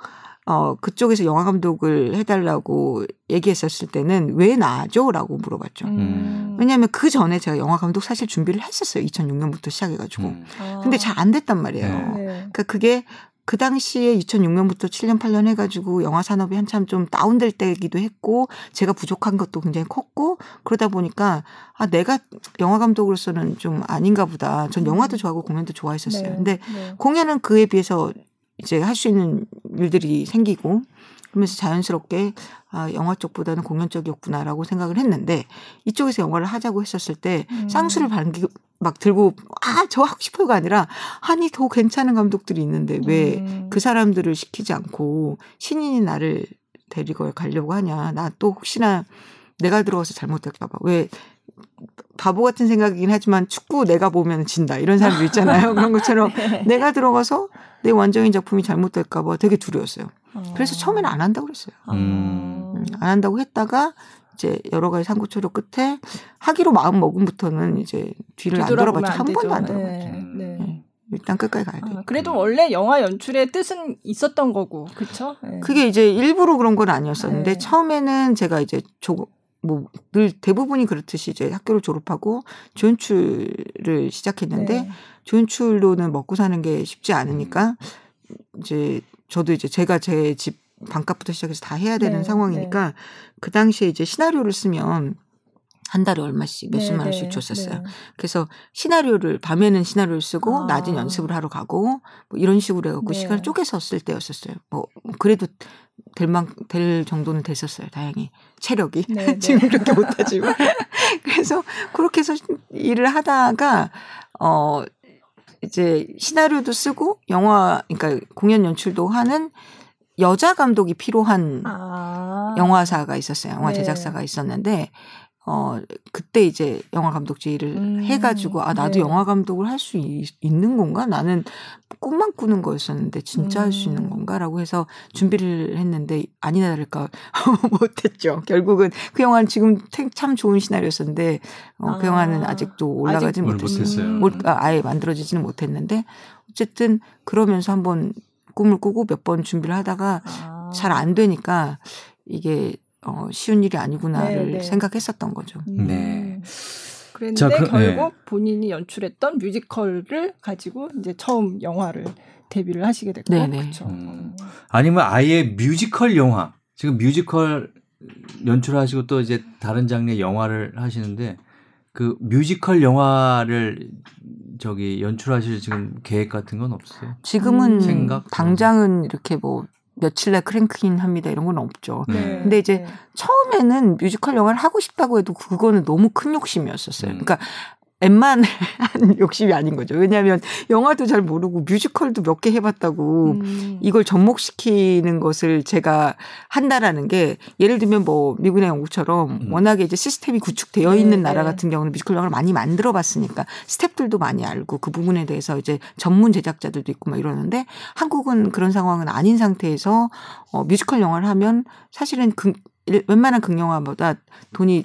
어 그쪽에서 영화 감독을 해달라고 얘기했었을 때는 왜 나죠?라고 물어봤죠. 음. 왜냐하면 그 전에 제가 영화 감독 사실 준비를 했었어요. 2006년부터 시작해가지고. 음. 근데 잘 안 됐단 말이에요. 네. 그러니까 그게 그 당시에 2006년부터 7년 8년 해가지고 영화 산업이 한참 좀 다운될 때이기도 했고 제가 부족한 것도 굉장히 컸고 그러다 보니까 아 내가 영화 감독으로서는 좀 아닌가 보다. 전 영화도 좋아하고 공연도 좋아했었어요. 네. 근데 네. 공연은 그에 비해서 이제 할 수 있는 일들이 생기고 그러면서 자연스럽게 아, 영화 쪽보다는 공연 쪽이었구나라고 생각을 했는데 이쪽에서 영화를 하자고 했었을 때 음. 쌍수를 반기 막 들고 아 저 하고 싶어요가 아니라 아니 더 괜찮은 감독들이 있는데 왜그 음. 그 사람들을 시키지 않고 신인이 나를 데리고 가려고 하냐 나 또 혹시나 내가 들어가서 잘못될까봐 왜 바보 같은 생각이긴 하지만 축구 내가 보면 진다 이런 사람들 있잖아요 그런 것처럼 네. 내가 들어가서 내 완전인 작품이 잘못될까 봐 되게 두려웠어요. 그래서 처음에는 안 한다고 그랬어요. 음. 음. 안 한다고 했다가 이제 여러 가지 상고초려 끝에 하기로 마음 먹음부터는 이제 뒤를 안 돌아봤죠. 한 번도 안 돌아봤죠. 네. 네. 네. 일단 끝까지 가야 돼. 아, 그래도 원래 영화 연출의 뜻은 있었던 거고, 그렇죠? 네. 그게 이제 일부러 그런 건 아니었었는데 네. 처음에는 제가 이제 조, 뭐 늘 대부분이 그렇듯이 이제 학교를 졸업하고 조연출을 시작했는데 네. 조연출로는 먹고 사는 게 쉽지 않으니까 이제 저도 이제 제가 제 집 반값부터 시작해서 다 해야 되는 네, 상황이니까 네. 그 당시에 이제 시나리오를 쓰면 한 달에 얼마씩 몇십만 네, 원씩 네, 줬었어요. 네. 그래서 시나리오를 밤에는 시나리오를 쓰고 아. 낮은 연습을 하러 가고 뭐 이런 식으로 해갖고 네. 시간을 쪼개서 쓸 때였었어요. 뭐 그래도 될만 될 정도는 됐었어요. 다행히 체력이 네, 지금 그렇게 못하지만 그래서 그렇게 해서 일을 하다가 어 이제 시나리오도 쓰고 영화 그러니까 공연 연출도 하는 여자 감독이 필요한 아. 영화사가 있었어요. 영화 네. 제작사가 있었는데 어 그때 이제 영화 감독직을 음. 해가지고 아 나도 네. 영화 감독을 할 수 있는 건가 나는 꿈만 꾸는 거였었는데 진짜 음. 할수 있는 건가 라고 해서 준비를 했는데 아니나 다를까 못했죠 결국은 그 영화는 지금 참 좋은 시나리오였는데 어, 그 아. 영화는 아직도 올라가지 못했어요 못, 아, 아예 만들어지지는 못했는데 어쨌든 그러면서 한번 꿈을 꾸고 몇 번 준비를 하다가 아. 잘안 되니까 이게 어, 쉬운 일이 아니구나를 네, 네. 생각했었던 거죠. 음. 네. 그랬는데 자, 그, 결국 네. 본인이 연출했던 뮤지컬을 가지고 이제 처음 영화를 데뷔를 하시게 됐고 네, 네. 그렇죠. 음. 아니면 아예 뮤지컬 영화 지금 뮤지컬 연출하시고 또 이제 다른 장르의 영화를 하시는데 그 뮤지컬 영화를 저기 연출하실 지금 계획 같은 건 없어요? 지금은 생각 당장은 이렇게 뭐 며칠 날 크랭크인 합니다 이런 건 없죠. 네. 근데 이제 네. 처음에는 뮤지컬 영화를 하고 싶다고 해도 그거는 너무 큰 욕심이었었어요. 음. 그러니까 웬만한 욕심이 아닌 거죠. 왜냐하면 영화도 잘 모르고 뮤지컬도 몇 개 해봤다고 음. 이걸 접목시키는 것을 제가 한다라는 게 예를 들면 뭐 미국이나 영국처럼 음. 워낙에 이제 시스템이 구축되어 있는 네, 나라 네. 같은 경우는 뮤지컬 영화를 많이 만들어 봤으니까 스탭들도 많이 알고 그 부분에 대해서 이제 전문 제작자들도 있고 막 이러는데 한국은 그런 상황은 아닌 상태에서 어, 뮤지컬 영화를 하면 사실은 그 웬만한 극영화보다 돈이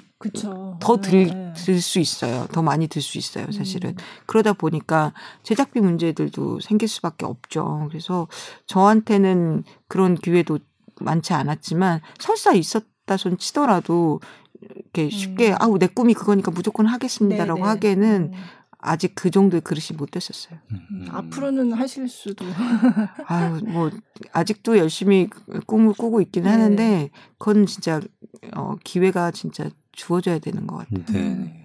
더 들수 네. 있어요. 더 많이 들 수 있어요, 사실은. 음. 그러다 보니까 제작비 문제들도 생길 수밖에 없죠. 그래서 저한테는 그런 기회도 많지 않았지만 설사 있었다 손 치더라도 이렇게 쉽게 음. 아우 내 꿈이 그거니까 무조건 하겠습니다라고 네네. 하기에는 음. 아직 그 정도의 그릇이 못 됐었어요. 음. 앞으로는 하실 수도. 아유, 뭐, 아직도 열심히 꿈을 꾸고 있긴 네. 하는데, 그건 진짜, 어, 기회가 진짜 주어져야 되는 것 같아요. 네. 음.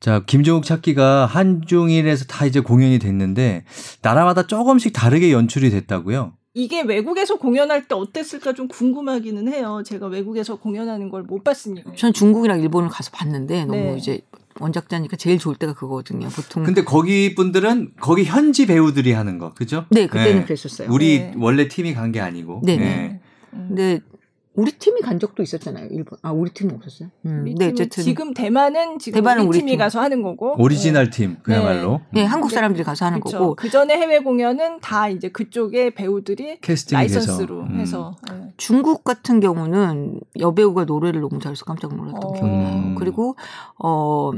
자, 김종욱 찾기가 한중일에서 다 이제 공연이 됐는데, 나라마다 조금씩 다르게 연출이 됐다고요? 이게 외국에서 공연할 때 어땠을까 좀 궁금하기는 해요. 제가 외국에서 공연하는 걸 못 봤으니까. 전 중국이랑 일본을 가서 봤는데 너무 네. 이제 원작자니까 제일 좋을 때가 그거거든요. 보통. 근데 거기 분들은 거기 현지 배우들이 하는 거, 그죠? 네, 그때는 네. 그랬었어요. 우리 네. 원래 팀이 간 게 아니고. 네. 네. 음. 근데 우리 팀이 간 적도 있었잖아요. 일본. 아, 우리 팀은 없었어요? 음. 네, 어쨌든. 지금 대만은 지금 대만은 우리, 팀이 팀. 가서 하는 거고. 오리지널 네. 팀, 그야말로. 네, 네 한국 사람들이 가서 하는 그쵸. 거고. 그 전에 해외 공연은 다 이제 그쪽의 배우들이 라이선스로 음. 해서. 네. 중국 같은 경우는 여배우가 노래를 너무 잘해서 깜짝 놀랐던 어. 기억이 나요. 그리고, 어,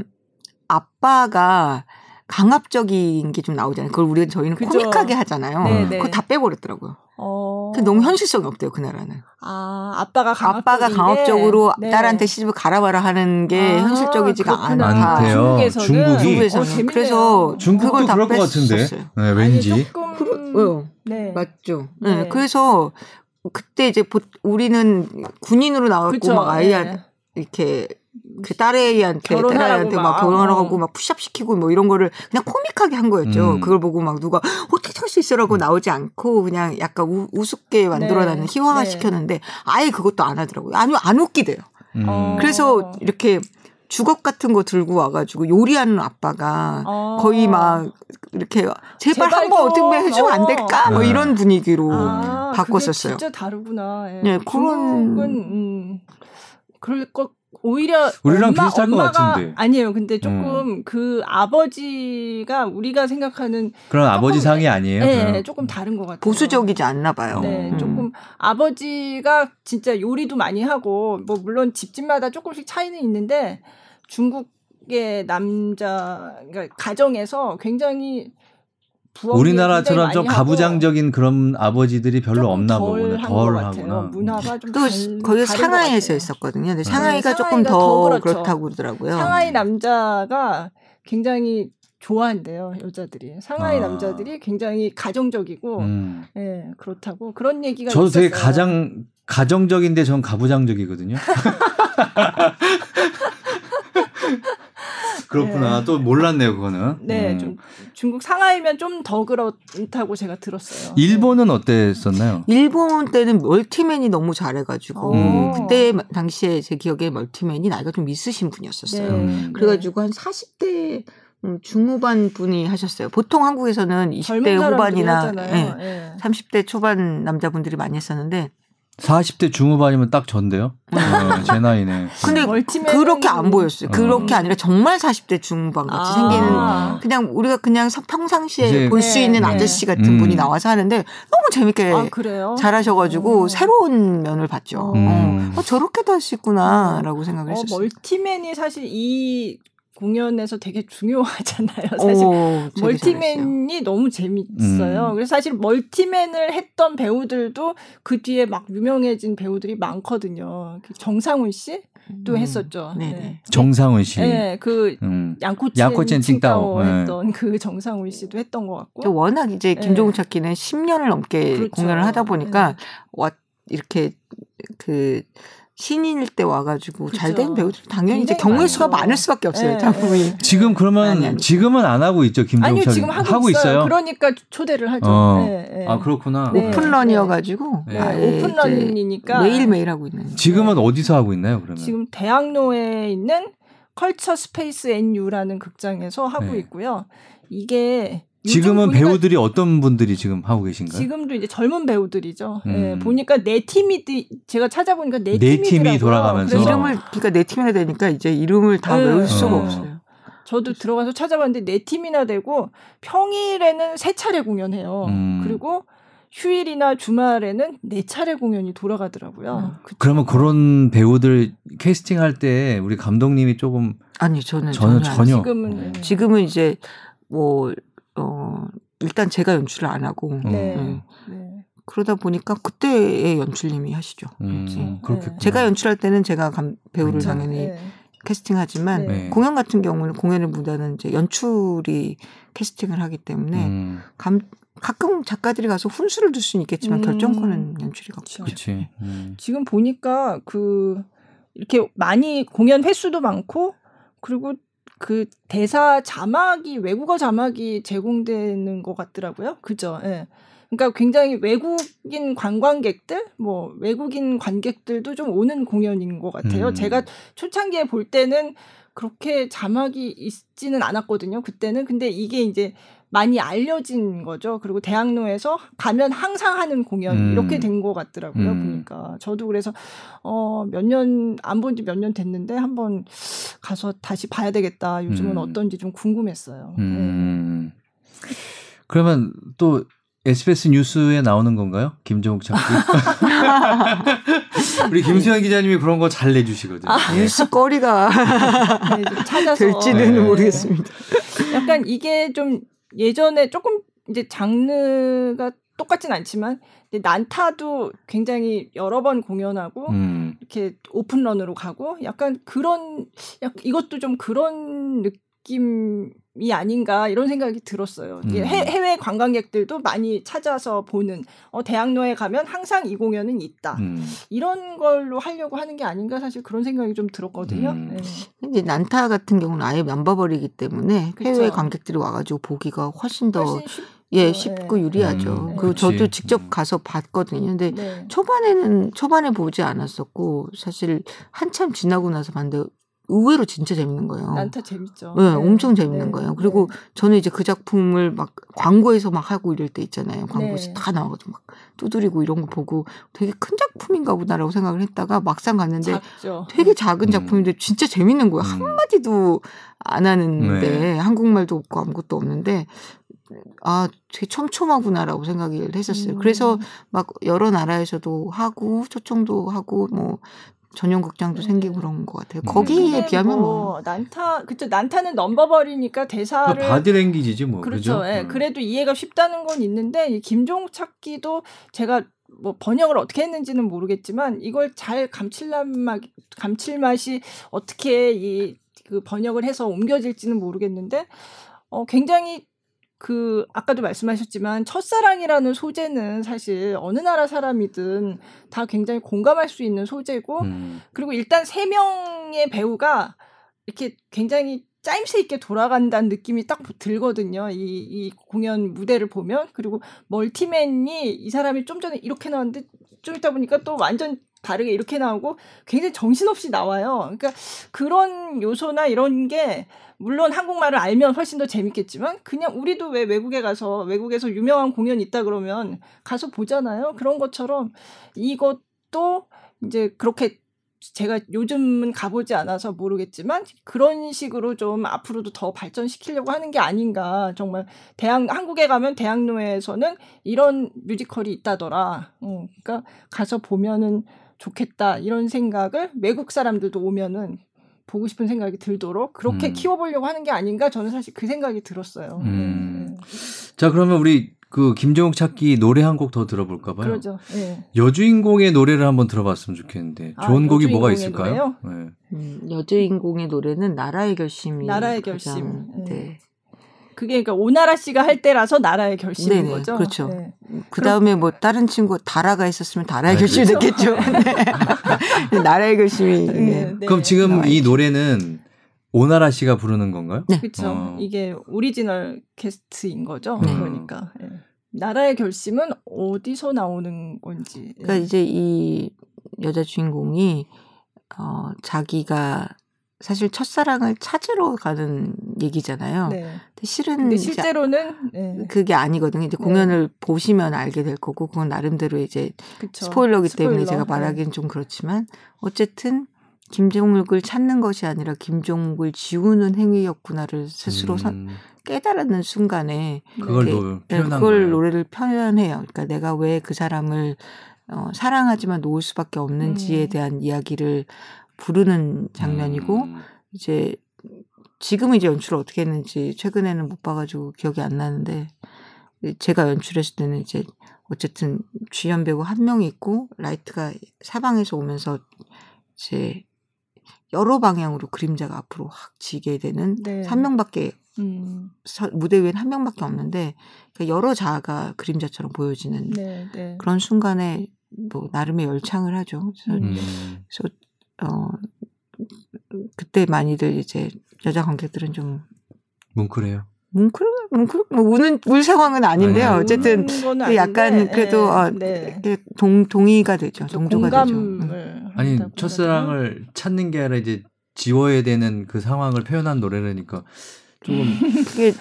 아빠가 강압적인 게 좀 나오잖아요. 그걸 우리가 저희는 그죠. 코믹하게 하잖아요. 네네. 네. 그거 다 빼버렸더라고요. 어. 그 너무 현실성이 없대요, 그 나라는. 아, 아빠가 아빠가 강압적으로 네. 딸한테 시집을 가라봐라 하는 게 아, 현실적이지가 않아. 않대요. 중국이. 중국에서는. 어, 그래서 중국도 그럴 것 같은데. 네, 왠지. 아니, 조금... 그, 네. 맞죠. 네. 네. 그래서 그때 이제 우리는 군인으로 나왔고 막 아이야 네. 이렇게 그 딸애한테 딸애한테 막, 결혼하고 어. 막 푸시업 시키고 뭐 이런 거를 그냥 코믹하게 한 거였죠. 음. 그걸 보고 막 누가 어떻게 할수 있어라고 음. 나오지 않고 그냥 약간 우, 우습게 만들어놨는 네. 희화화 네. 시켰는데 아예 그것도 안 하더라고요. 아니 안 웃기대요. 음. 어. 그래서 이렇게 주걱 같은 거 들고 와가지고 요리하는 아빠가 어. 거의 막 이렇게 제발, 제발 한번 어떻게 해주면 안 될까? 어. 뭐 이런 분위기로 아, 바꿨었어요. 진짜 다르구나. 예. 네, 그런 음, 그럴 것 오히려 우리랑 엄마, 비슷할 것 같은데 아니에요. 근데 조금 음. 그 아버지가 우리가 생각하는 그런 아버지 상이 아니에요. 네, 그럼. 조금 다른 것 같아요. 보수적이지 않나 봐요. 네, 음. 조금 아버지가 진짜 요리도 많이 하고 뭐 물론 집집마다 조금씩 차이는 있는데 중국 의 남자 그러니까 가정에서 굉장히 우리나라처럼 좀 가부장적인 그런 아버지들이 별로 없나 보구나. 덜 하구나. 문화가 좀 또 거기 상하이에서 했었거든요. 근데 네. 상하이가 네, 조금 더, 더 그렇죠. 그렇다고 그러더라고요. 상하이 남자가 굉장히 좋아한대요 여자들이 상하이 아. 남자들이 굉장히 가정적이고 음. 예 그렇다고 그런 얘기가 저도 있었어요. 되게 가장 가정적인데 전 가부장적이거든요. 그렇구나. 네. 또 몰랐네요, 그거는. 네, 음. 좀 중국 상하이면 좀 더 그렇다고 제가 들었어요. 일본은 네. 어땠었나요? 일본 때는 멀티맨이 너무 잘해가지고 음. 그때 당시에 제 기억에 멀티맨이 나이가 좀 있으신 분이었었어요. 네. 그래가지고 한 40대 음, 중후반 분이 하셨어요. 보통 한국에서는 20대 후반이나 네, 네. 30대 초반 남자분들이 많이 했었는데 40대 중후반이면 딱 전데요. 어, 제 나이네. 근데 그렇게 안 보였어요. 어. 그렇게 아니라 정말 40대 중후반 같이 아. 생기는 그냥 우리가 그냥 평상시에 볼수 네, 있는 네. 아저씨 같은 음. 분이 나와서 하는데 너무 재밌게 아, 잘하셔가지고 오. 새로운 면을 봤죠. 음. 어, 저렇게도 할 수 있구나라고 생각을 어, 했었어요. 멀티맨이 사실 이 공연에서 되게 중요하잖아요. 사실 오, 멀티맨이 너무 재밌어요. 음. 그래서 사실 멀티맨을 했던 배우들도 그 뒤에 막 유명해진 배우들이 많거든요. 그 정상훈 씨? 도 음. 했었죠. 네. 네. 정상훈 씨. 네, 그 음. 양코첸, 양코첸 칭따오 네. 했던 그 정상훈 씨도 했던 것 같고. 워낙 이제 네. 김종국 찾기는 10년을 넘게 그렇죠. 공연을 하다 보니까 네. 와 이렇게 그 신인일 때 와가지고 잘된 배우들 당연히 이제 경우의 수가 많을 수밖에 없어요. 네. 작품이. 지금 그러면 아니, 아니. 지금은 안 하고 있죠. 김종철. 아니요, 지금 하고, 하고 있어요. 있어요. 그러니까 초대를 하죠. 어. 네, 네. 아 그렇구나. 네. open run이어가지고 네. 아, open run이니까 매일 매일 하고 있는. 지금은 어디서 하고 있나요? 그러면 지금 대학로에 있는 컬처 스페이스 NU라는 극장에서 하고 네. 있고요. 이게 지금은 배우들이 어떤 분들이 지금 하고 계신가요? 지금도 이제 젊은 배우들이죠. 음. 네, 보니까 네 팀이 제가 찾아보니까 네, 네 팀이 돌아가면서 이름을 그러니까 네 팀이나 되니까 이제 이름을 다 네. 외울 수가 어. 없어요. 저도 들어가서 찾아봤는데 네 팀이나 되고 평일에는 세 차례 공연해요. 음. 그리고 휴일이나 주말에는 네 차례 공연이 돌아가더라고요. 음. 그러면 그런 배우들 캐스팅할 때 우리 감독님이 조금 아니 저는 저는 전혀 지금은 지금은 이제 뭐 어, 일단 제가 연출을 안 하고. 네. 네. 네. 그러다 보니까 그때의 연출님이 하시죠. 음, 그렇게 제가 연출할 때는 제가 감, 배우를 그렇죠. 당연히 네. 캐스팅하지만 네. 공연 같은 경우는 공연의 무대는 이제 연출이 캐스팅을 하기 때문에 음. 감, 가끔 작가들이 가서 훈수를 둘 수는 있겠지만 음. 결정권은 연출이 갖고 그렇지. 음. 지금 보니까 그 이렇게 많이 공연 횟수도 많고 그리고 그 대사 자막이 외국어 자막이 제공되는 것 같더라고요. 그죠? 예. 그러니까 굉장히 외국인 관광객들, 뭐 외국인 관객들도 좀 오는 공연인 것 같아요. 음. 제가 초창기에 볼 때는 그렇게 자막이 있지는 않았거든요. 그때는 근데 이게 이제 많이 알려진 거죠. 그리고 대학로에서 가면 항상 하는 공연 음. 이렇게 된 것 같더라고요. 음. 보니까 저도 그래서 어 몇 년 안 본 지 몇 년 됐는데 한번 가서 다시 봐야 되겠다. 요즘은 음. 어떤지 좀 궁금했어요. 네. 그러면 또 SBS 뉴스에 나오는 건가요? 김정욱 작가. 우리 김수현 기자님이 그런 거 잘 내주시거든요. 아, 네. 뉴스거리가 네, 찾아서 될지는 네. 모르겠습니다. 약간 이게 좀 예전에 조금 이제 장르가 똑같진 않지만 난타도 굉장히 여러 번 공연하고 음. 이렇게 오픈런으로 가고 약간 그런 약 이것도 좀 그런 느낌 느낌이 아닌가 이런 생각이 들었어요. 음. 해외 관광객들도 많이 찾아서 보는 어, 대학로에 가면 항상 이 공연은 있다. 음. 이런 걸로 하려고 하는 게 아닌가 사실 그런 생각이 좀 들었거든요. 음. 네. 이제 난타 같은 경우는 아예 면바버리기 때문에 그쵸. 해외 관객들이 와가지고 보기가 훨씬 더 훨씬 쉽, 예, 쉽고 네. 유리하죠. 음, 그 저도 직접 음. 가서 봤거든요. 근데 네. 초반에는 초반에 보지 않았었고 사실 한참 지나고 나서 봤는데 의외로 진짜 재밌는 거예요. 난타 재밌죠. 네, 네. 엄청 재밌는 네. 거예요. 그리고 네. 저는 이제 그 작품을 막 광고에서 막 하고 이럴 때 있잖아요. 광고에서 네. 다 나와가지고 막 두드리고 이런 거 보고 되게 큰 작품인가 보다라고 생각을 했다가 막상 갔는데 작죠. 되게 작은 음. 작품인데 진짜 재밌는 거예요. 음. 한마디도 안 하는데 네. 한국말도 없고 아무것도 없는데 아, 되게 촘촘하구나라고 생각을 했었어요. 음. 그래서 막 여러 나라에서도 하고 초청도 하고 뭐 전용 극장도 네. 생기고 그런 것 같아요. 음. 거기에 비하면 뭐, 뭐, 난타 그쵸 난타는 넘버버리니까 대사를 바디랭귀지지 뭐 그렇죠. 그죠? 예, 음. 그래도 이해가 쉽다는 건 있는데 김종욱 찾기도 제가 뭐 번역을 어떻게 했는지는 모르겠지만 이걸 잘 감칠맛 감칠맛이 어떻게 이 그 번역을 해서 옮겨질지는 모르겠는데 어 굉장히 그 아까도 말씀하셨지만 첫사랑이라는 소재는 사실 어느 나라 사람이든 다 굉장히 공감할 수 있는 소재고 음. 그리고 일단 세 명의 배우가 이렇게 굉장히 짜임새 있게 돌아간다는 느낌이 딱 들거든요. 이, 이 공연 무대를 보면 그리고 멀티맨이 이 사람이 좀 전에 이렇게 나왔는데 좀 있다 보니까 또 완전 다르게 이렇게 나오고 굉장히 정신없이 나와요. 그러니까 그런 요소나 이런 게 물론 한국말을 알면 훨씬 더 재밌겠지만 그냥 우리도 왜 외국에 가서 외국에서 유명한 공연 있다 그러면 가서 보잖아요. 그런 것처럼 이것도 이제 그렇게 제가 요즘은 가보지 않아서 모르겠지만 그런 식으로 좀 앞으로도 더 발전시키려고 하는 게 아닌가 정말 대학 한국에 가면 대학로에서는 이런 뮤지컬이 있다더라. 어, 그러니까 가서 보면은 좋겠다 이런 생각을 외국 사람들도 오면은 보고 싶은 생각이 들도록 그렇게 음. 키워보려고 하는 게 아닌가 저는 사실 그 생각이 들었어요. 음. 네. 자 그러면 우리 그 김정욱 찾기 노래 한 곡 더 들어볼까 봐요. 그러죠. 네. 여주인공의 노래를 한번 들어봤으면 좋겠는데 아, 좋은 아, 곡이 뭐가 있을까요? 네. 음, 여주인공의 노래는 나라의 결심이 나라의 결심. 네. 네. 그게 그러니까 오나라 씨가 할 때라서 나라의 결심인 네네, 거죠. 그렇죠. 네. 그 다음에 뭐 다른 친구 다라가 있었으면 다라의 네, 결심이 그렇죠. 됐겠죠. 네. 나라의 결심이. 네. 네. 네. 그럼 지금 이 노래는 오나라 씨가 부르는 건가요? 네. 그렇죠. 어. 이게 오리지널 캐스트인 거죠. 그러니까 나라의 결심은 어디서 나오는 건지. 그러니까 이제 이 여자 주인공이 어 자기가 사실 첫사랑을 찾으러 가는 얘기잖아요. 네. 근데 실은 근데 실제로는 네. 그게 아니거든요. 이제 네. 공연을 네. 보시면 알게 될 거고 그건 나름대로 이제 그쵸. 스포일러기 스포일러. 때문에 제가 네. 말하기는 좀 그렇지만 어쨌든 김종욱을 찾는 것이 아니라 김종욱을 지우는 행위였구나를 스스로 음. 깨달았는 순간에 그걸 노, 네, 그걸 거예요. 노래를 표현해요. 그러니까 내가 왜 그 사람을 어, 사랑하지만 놓을 수밖에 없는지에 음. 대한 이야기를 부르는 장면이고 음. 이제 지금 이제 연출을 어떻게 했는지 최근에는 못 봐가지고 기억이 안 나는데 제가 연출했을 때는 이제 어쨌든 주연 배우 한 명이 있고 라이트가 사방에서 오면서 이제 여러 방향으로 그림자가 앞으로 확 지게 되는 네. 한 명밖에 음. 서, 무대 위엔 한 명밖에 없는데 그러니까 여러 자아가 그림자처럼 보여지는 네, 네. 그런 순간에 뭐 나름의 열창을 하죠. 그래서, 음. 그래서 어 그때 많이들 이제 여자 관객들은 좀 뭉클해요. 뭉클 뭉클 뭐 우는 울 상황은 아닌데요. 네. 어쨌든 그 약간 그래도 어, 네. 동 동의가 되죠. 동조가 되죠. 음. 아니 첫사랑을 찾는 게 아니라 이제 지워야 되는 그 상황을 표현한 노래라니까 조금 그게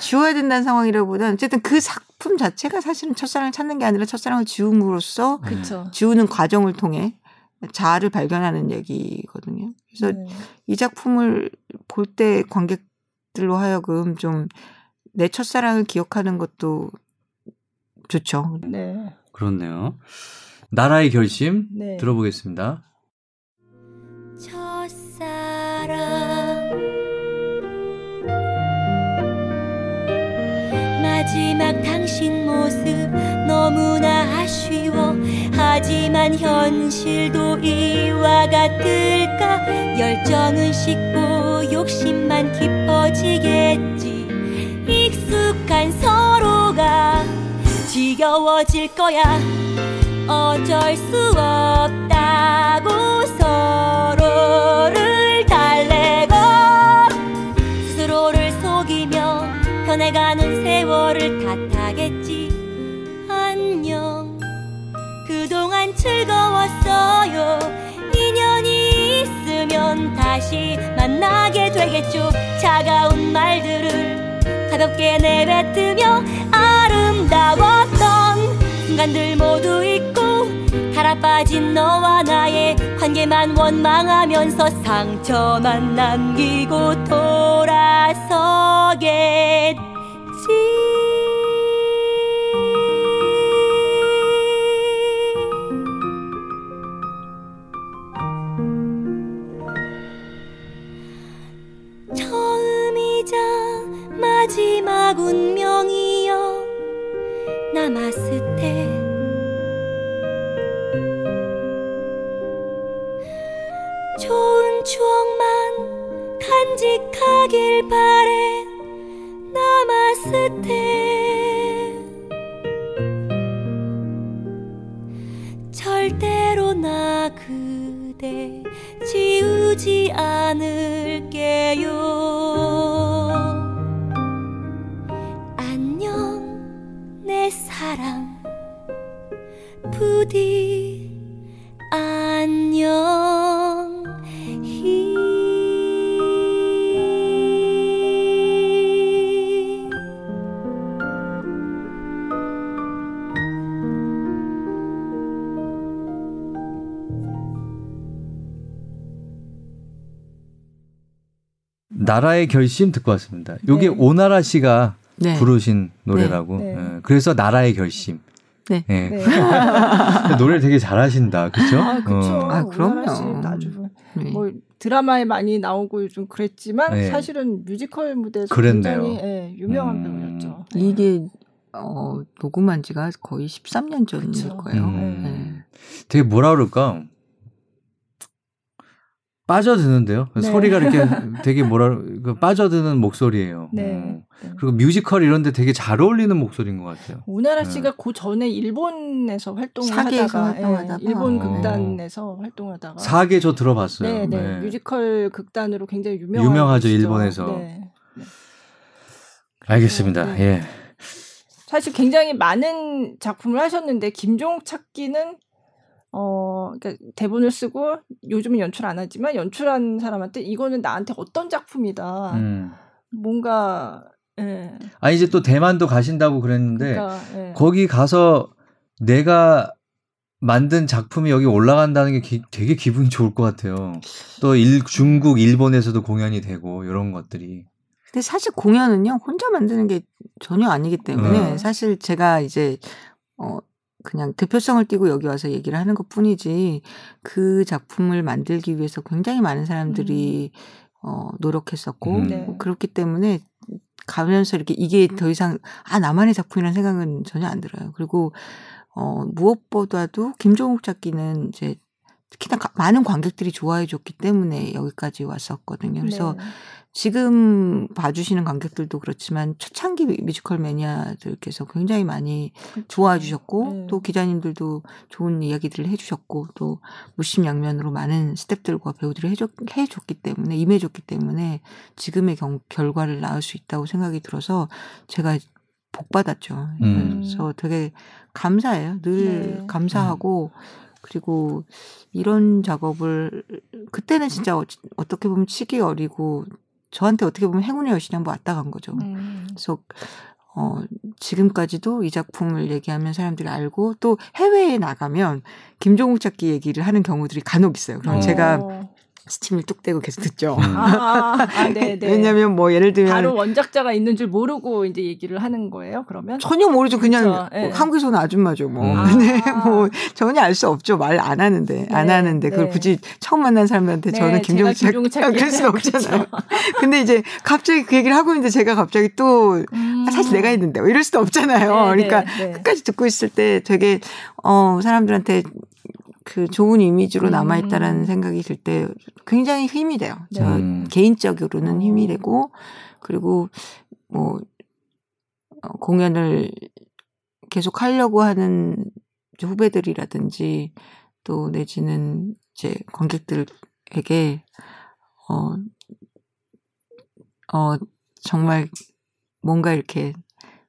지워야 된다는 상황이라보다는 어쨌든 그 작품 자체가 사실은 첫사랑을 찾는 게 아니라 첫사랑을 지움으로써 그쵸. 지우는 과정을 통해 자아를 발견하는 얘기거든요. 그래서 네. 이 작품을 볼 때 관객들로 하여금 좀 내 첫사랑을 기억하는 것도 좋죠. 네. 그렇네요. 나라의 결심 네. 들어보겠습니다. 첫사랑 마지막 당신 모습 너무나 아쉬워 하지만 현실도 이와 같을까? 열정은 식고 욕심만 깊어지겠지. 익숙한 서로가 지겨워질 거야. 어쩔 수 없다고 서로를 달래고 스스로를 속이며 변해가는 세월을 탓하겠지 즐거웠어요. 인연이 있으면 다시 만나게 되겠죠. 차가운 말들을 가볍게 내뱉으며 아름다웠던 순간들 모두 잊고 달아 빠진 너와 나의 관계만 원망하면서 상처만 남기고 돌아서겠지 마지막 운명이여 때 좋은 추억만 간직하길 바래 때 나라의 결심 듣고 왔습니다. 이게 네. 오나라 씨가 네. 부르신 노래라고. 네. 네. 그래서 나라의 결심. 네. 네. 네. 노래를 되게 잘하신다. 그렇죠? 아, 그렇죠. 어. 아, 그럼요. 아주 뭐 드라마에 많이 나오고 요즘 그랬지만 네. 사실은 뮤지컬 무대에서 그랬네요. 굉장히 예, 유명한 음. 배우였죠. 이게 어, 녹음한 지가 거의 13년 전일 그쵸. 거예요. 음. 되게 뭐라 그럴까? 빠져드는데요. 네. 소리가 이렇게 되게 뭐라 그 빠져드는 목소리예요. 네. 어. 네. 그리고 뮤지컬 이런데 되게 잘 어울리는 목소리인 것 같아요. 오나라 네. 씨가 그 전에 일본에서 활동을 하다가 예, 일본 어. 극단에서 활동하다가 사계 저 들어봤어요. 네, 네, 네. 뮤지컬 극단으로 굉장히 유명 유명하죠 일본에서. 네. 알겠습니다. 예. 사실 굉장히 많은 작품을 하셨는데 김종욱 찾기는 어, 그러니까 대본을 쓰고 요즘은 연출 안 하지만 연출한 사람한테 이거는 나한테 어떤 작품이다. 음. 뭔가 예. 아 이제 또 대만도 가신다고 그랬는데 그러니까, 예. 거기 가서 내가 만든 작품이 여기 올라간다는 게 기, 되게 기분 좋을 것 같아요. 또 일, 중국, 일본에서도 공연이 되고 이런 것들이. 근데 사실 공연은요 혼자 만드는 게 전혀 아니기 때문에 음. 사실 제가 이제 어 그냥 대표성을 띠고 여기 와서 얘기를 하는 것 뿐이지 그 작품을 만들기 위해서 굉장히 많은 사람들이 음. 어, 노력했었고 음. 네. 그렇기 때문에 가면서 이렇게 이게 더 이상 아 나만의 작품이라는 생각은 전혀 안 들어요. 그리고 어, 무엇보다도 김종욱 작기는 이제 특히나 많은 관객들이 좋아해 줬기 때문에 여기까지 왔었거든요. 그래서 네. 지금 봐주시는 관객들도 그렇지만 초창기 뮤지컬 매니아들께서 굉장히 많이 그렇죠. 좋아해 주셨고 네. 또 기자님들도 좋은 이야기들을 해주셨고 또 무심양면으로 많은 스탭들과 배우들을 해줬, 해줬기 때문에 임해줬기 때문에 지금의 경, 결과를 낳을 수 있다고 생각이 들어서 제가 복 받았죠. 음. 그래서 되게 감사해요. 늘 네. 감사하고 그리고 이런 작업을 그때는 진짜 어떻게 보면 치기 어리고 저한테 어떻게 보면 행운의 여신이 한번 왔다 간 거죠. 음. 그래서 어, 지금까지도 이 작품을 얘기하면 사람들이 알고 또 해외에 나가면 김종국 찾기 얘기를 하는 경우들이 간혹 있어요. 그럼 어. 제가 스팀을 뚝 떼고 계속 듣죠. 음. 아, 아, 아, 네, 네. 왜냐하면 뭐 예를 들면 바로 원작자가 있는 줄 모르고 이제 얘기를 하는 거예요. 그러면 전혀 모르죠. 그냥 그렇죠. 네. 한국에서 온 아줌마죠. 뭐, 음. 네, 뭐 전혀 알 수 없죠. 말 안 하는데 안 네, 하는데 그걸 네. 굳이 처음 만난 사람한테 네, 저는 김종철 그럴 수는 없잖아요. 근데 이제 갑자기 그 얘기를 하고 있는데 제가 갑자기 또 음. 사실 내가 했는데 뭐 이럴 수도 없잖아요. 그러니까 끝까지 듣고 있을 때 되게 어 사람들한테 그 좋은 이미지로 남아있다라는 음. 생각이 들 때 굉장히 힘이 돼요. 저 음. 개인적으로는 힘이 어. 되고, 그리고 뭐, 어, 공연을 계속 하려고 하는 후배들이라든지 또 내지는 이제 관객들에게, 어, 어, 정말 뭔가 이렇게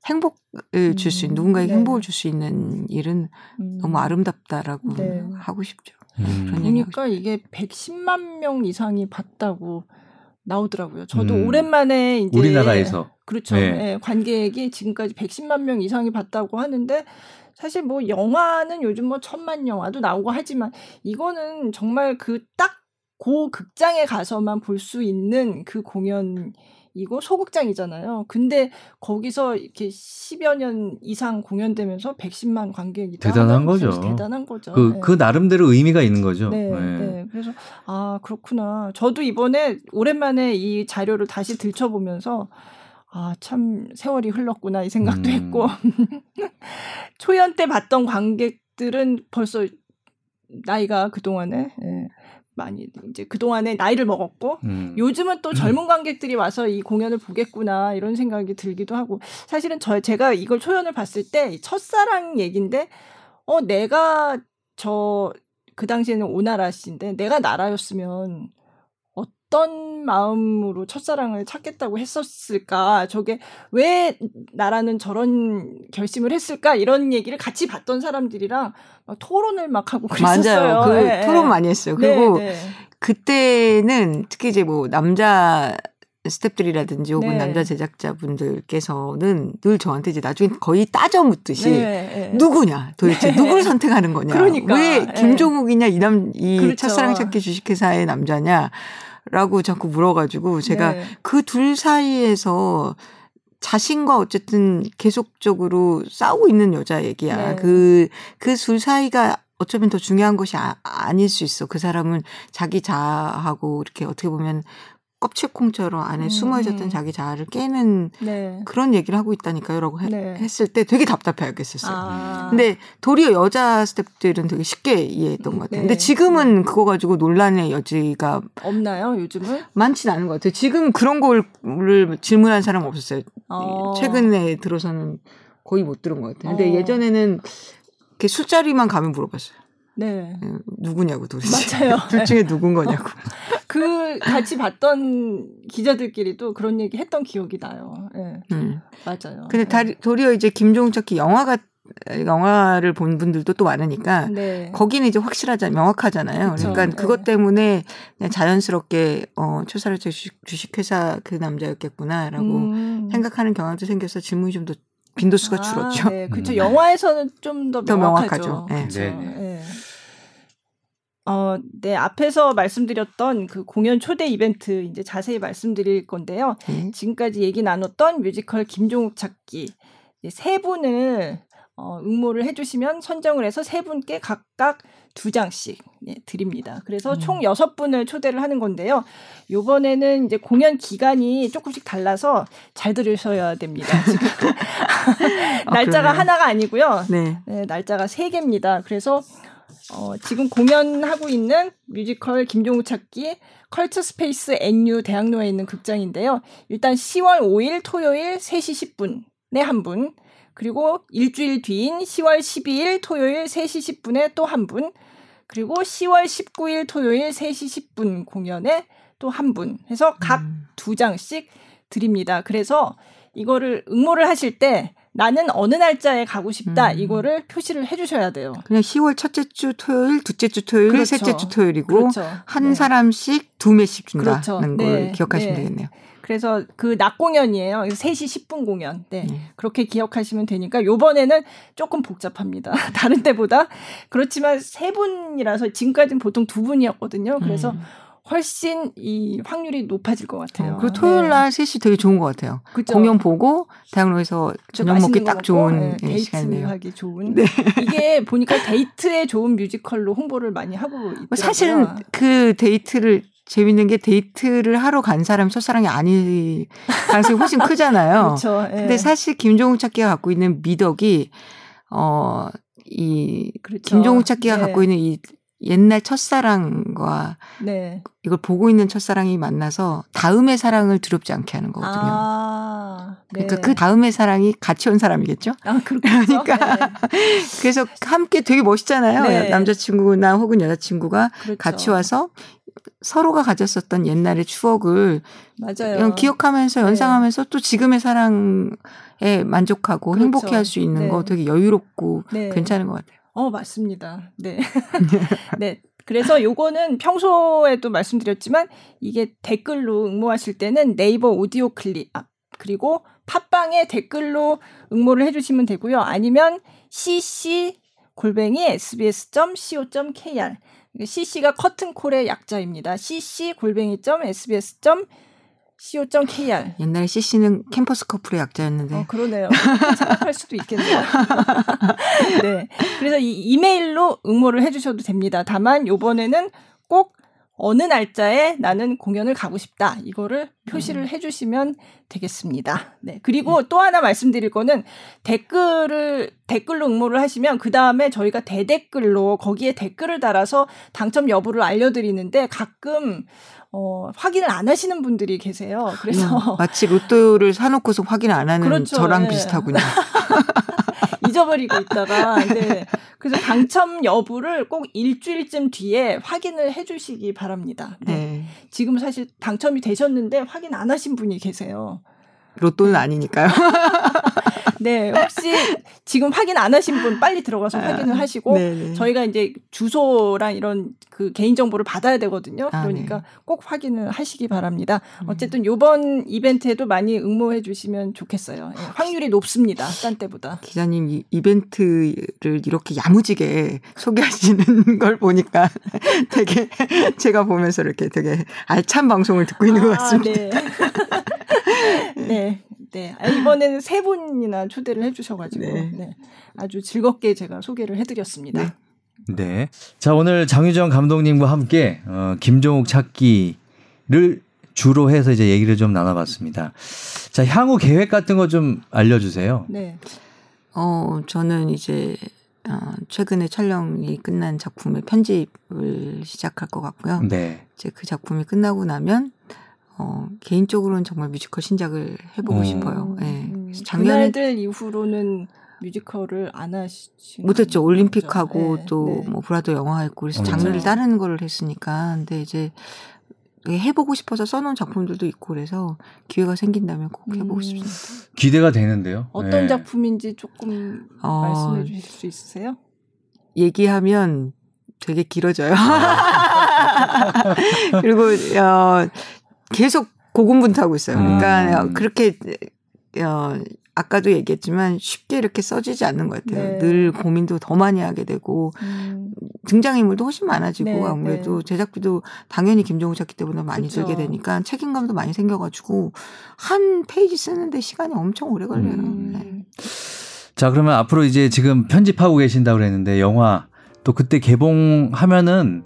행복을 줄 수 있는 음, 누군가에게 네. 행복을 줄 수 있는 일은 음. 너무 아름답다라고 네. 하고 싶죠. 음. 그러니까 이게 110만 명 이상이 봤다고 나오더라고요. 저도 음. 오랜만에 이제 우리나라에서 그렇죠. 네. 네, 관객이 지금까지 110만 명 이상이 봤다고 하는데 사실 뭐 영화는 요즘 뭐 천만 영화도 나오고 하지만 이거는 정말 그 딱고 극장에 가서만 볼 수 있는 그 공연 이거 소극장이잖아요. 근데 거기서 이렇게 10여 년 이상 공연되면서 110만 관객이 대단한 거죠. 대단한 거죠. 그, 네. 그 나름대로 의미가 있는 거죠. 네, 네. 네. 그래서 아 그렇구나. 저도 이번에 오랜만에 이 자료를 다시 들춰보면서 아, 참 세월이 흘렀구나 이 생각도 음. 했고 초연 때 봤던 관객들은 벌써 나이가 그 동안에 예, 많이 이제 그동안에 나이를 먹었고 음. 요즘은 또 젊은 관객들이 와서 이 공연을 보겠구나 이런 생각이 들기도 하고 사실은 저 제가 이걸 초연을 봤을 때 첫사랑 얘긴데 어 내가 저 그 당시에는 오나라 씨인데 내가 나라였으면 어떤 마음으로 첫사랑을 찾겠다고 했었을까? 저게 왜 나라는 저런 결심을 했을까? 이런 얘기를 같이 봤던 사람들이랑 막 토론을 막 하고 그랬었어요. 맞아요. 그 네. 토론 많이 했어요. 그리고 네, 네. 그때는 특히 이제 뭐 남자 스탭들이라든지 혹은 네. 남자 제작자분들께서는 늘 저한테 이제 나중에 거의 따져 묻듯이 네, 네. 누구냐 도대체 네. 누구를 선택하는 거냐 그러니까. 왜 네. 김종욱이냐 이 남 이 그렇죠. 첫사랑 찾기 주식회사의 남자냐 라고 자꾸 물어가지고 제가 네. 그둘 사이에서 자신과 어쨌든 계속적으로 싸우고 있는 여자 얘기야. 네. 그, 그 둘 사이가 어쩌면 더 중요한 것이 아, 아닐 수 있어. 그 사람은 자기 자아하고 이렇게 어떻게 보면 껍질콩처럼 안에 음. 숨어 있었던 자기 자아를 깨는 네. 그런 얘기를 하고 있다니까요라고 네. 했을 때 되게 답답해하겠었어요. 아. 근데 도리어 여자 스탭들은 되게 쉽게 이해했던 것 같아요. 네. 근데 지금은 그거 가지고 논란의 여지가 없나요? 요즘은 많지는 않은 것 같아요. 지금 그런 걸 질문한 사람 없었어요. 어. 최근에 들어서는 거의 못 들은 것 같아요. 근데 어. 예전에는 이렇게 술자리만 가면 물어봤어요. 네. 예, 누구냐고 도대체. 맞아요. 둘 중에 누군 거냐고. 그 같이 봤던 기자들끼리도 그런 얘기 했던 기억이 나요. 예. 네. 음. 맞아요. 근데 다, 도리어 이제 김종철기 영화가 영화를 본 분들도 또 많으니까 네. 거기는 이제 확실하잖아요. 명확하잖아요. 그쵸. 그러니까 네. 그것 때문에 그냥 자연스럽게 어 초사를 주식, 주식회사 그 남자였겠구나라고 음. 생각하는 경향도 생겨서 질문이 좀 더 빈도수가 아, 줄었죠. 네, 그렇죠. 음. 영화에서는 좀 더 명확하죠. 네. 네. 네. 어, 네, 앞에서 말씀드렸던 그 공연 초대 이벤트 이제 자세히 말씀드릴 건데요. 음. 지금까지 얘기 나눴던 뮤지컬 김종욱 찾기 세 분을 어, 응모를 해주시면 선정을 해서 세 분께 각각 두 장씩 네, 드립니다. 그래서 음. 총 여섯 분을 초대를 하는 건데요. 요번에는 이제 공연 기간이 조금씩 달라서 잘 들으셔야 됩니다. 지금 날짜가 아, 하나가 아니고요. 네. 네. 날짜가 세 개입니다. 그래서 어, 지금 공연하고 있는 뮤지컬 김종욱 찾기 컬처 스페이스 NU 대학로에 있는 극장인데요. 일단 10월 5일 토요일 3시 10분에 한 분, 그리고 일주일 뒤인 10월 12일 토요일 3시 10분에 또 한 분, 그리고 10월 19일 토요일 3시 10분 공연에 또 한 분 해서 각두 음. 장씩 드립니다. 그래서 이거를 응모를 하실 때 나는 어느 날짜에 가고 싶다 음. 이거를 표시를 해주셔야 돼요. 그냥 10월 첫째 주 토요일, 둘째 주 토요일, 그렇죠. 셋째 주 토요일이고 그렇죠. 한 네. 사람씩 두 매씩 준다는 그렇죠. 걸 네. 기억하시면 네. 되겠네요. 그래서 그 낮 공연이에요. 그래서 3시 10분 공연. 네. 네. 그렇게 기억하시면 되니까 요번에는 조금 복잡합니다. 다른 때보다. 그렇지만 세 분이라서 지금까지는 보통 두 분이었거든요. 그래서 음. 훨씬 이 확률이 높아질 것 같아요. 어, 그 토요일 날 네. 3시 되게 좋은 것 같아요. 그쵸? 공연 보고 대학로에서 저녁 먹기 딱 좋은 네, 데이트 시간이네요. 하기 좋은. 네. 이게 보니까 데이트에 좋은 뮤지컬로 홍보를 많이 하고 있더라고요. 사실은 그 데이트를 재밌는 게 데이트를 하러 간 사람 첫사랑이 아닐 가능성이 훨씬 크잖아요. 그렇죠. 예. 근데 사실 김종욱 찾기가 갖고 있는 미덕이 어 이 그렇죠. 김종욱 찾기가 네. 갖고 있는 이 옛날 첫사랑과 네. 이걸 보고 있는 첫사랑이 만나서 다음의 사랑을 두렵지 않게 하는 거거든요. 아, 네. 그러니까 그 다음의 사랑이 같이 온 사람이겠죠. 아, 그러니까 네. 그래서 함께 되게 멋있잖아요. 네. 남자친구나 혹은 여자친구가 그렇죠. 같이 와서 서로가 가졌었던 옛날의 추억을 맞아요. 기억하면서 네. 연상하면서 또 지금의 사랑에 만족하고 그렇죠. 행복해할 수 있는 거 네. 되게 여유롭고 괜찮은 것 같아요. 어, 맞습니다. 네. 네. 그래서 요거는 평소에도 말씀드렸지만 이게 댓글로 응모하실 때는 네이버 오디오 클립 아, 그리고 팟빵에 댓글로 응모를 해주시면 되고요. 아니면 cc 골뱅이 sbs.co.kr cc가 커튼콜의 약자입니다. cc 골뱅이.sbs.co.kr co.kr. 옛날에 CC는 캠퍼스 커플의 약자였는데. 어, 그러네요. 생각할 수도 있겠네요. 네. 그래서 이 이메일로 응모를 해주셔도 됩니다. 다만 요번에는 꼭 어느 날짜에 나는 공연을 가고 싶다. 이거를 표시를 음. 해주시면 되겠습니다. 네. 그리고 음. 또 하나 말씀드릴 거는 댓글을, 댓글로 응모를 하시면 그 다음에 저희가 대댓글로 거기에 댓글을 달아서 당첨 여부를 알려드리는데 가끔 어, 확인을 안 하시는 분들이 계세요. 그래서 음, 마치 로또를 사놓고서 확인 안 하는 그렇죠. 저랑 네. 비슷하군요. 잊어버리고 있다가 네. 그래서 당첨 여부를 꼭 일주일쯤 뒤에 확인을 해주시기 바랍니다. 네. 네. 지금 사실 당첨이 되셨는데 확인 안 하신 분이 계세요. 로또는 아니니까요. 네, 혹시 지금 확인 안 하신 분 빨리 들어가서 아, 확인을 하시고 네네. 저희가 이제 주소랑 이런 그 개인 정보를 받아야 되거든요. 아, 그러니까 아, 네. 꼭 확인을 하시기 바랍니다. 음. 어쨌든 요번 이벤트에도 많이 응모해 주시면 좋겠어요. 예, 확률이 높습니다. 딴 때보다. 기자님 이 이벤트를 이렇게 야무지게 소개하시는 걸 보니까 되게 제가 보면서 이렇게 되게 알찬 방송을 듣고 있는 것 아, 같습니다. 네. 네. 네. 아, 이번에는 세 분이나 초대를 해주셔가지고 네. 네. 아주 즐겁게 제가 소개를 해드렸습니다. 네. 네. 자 오늘 장유정 감독님과 함께 어, 김종욱 찾기를 주로 해서 이제 얘기를 좀 나눠봤습니다. 자 향후 계획 같은 거 좀 알려주세요. 네. 어 저는 이제 어, 최근에 촬영이 끝난 작품의 편집을 시작할 것 같고요. 네. 이제 그 작품이 끝나고 나면 어, 개인적으로는 정말 뮤지컬 신작을 해보고 어. 싶어요. 네. 작년에 들 이후로는 뮤지컬을 안 하시 못했죠. 올림픽하고 네, 또뭐 네. 브라더 영화 했고 그래서 어, 장르를 다른 걸 했으니까 근데 이제 해보고 싶어서 써놓은 작품들도 있고 그래서 기회가 생긴다면 꼭 해보고 음. 싶습니다. 기대가 되는데요. 어떤 네. 작품인지 조금 어, 말씀해 주실 수 있으세요? 얘기하면 되게 길어져요. 아. 그리고 어, 계속 고군분투하고 있어요. 그러니까 음. 그렇게 어, 아까도 얘기했지만 쉽게 이렇게 써지지 않는 것 같아요. 네. 늘 고민도 더 많이 하게 되고 음. 등장인물도 훨씬 많아지고 네, 아무래도 네. 제작비도 당연히 김종우 작기 때문에 많이 그쵸. 들게 되니까 책임감도 많이 생겨가지고 한 페이지 쓰는데 시간이 엄청 오래 걸려요. 음. 네. 자 그러면 앞으로 이제 지금 편집하고 계신다고 그랬는데 영화 또 그때 개봉하면은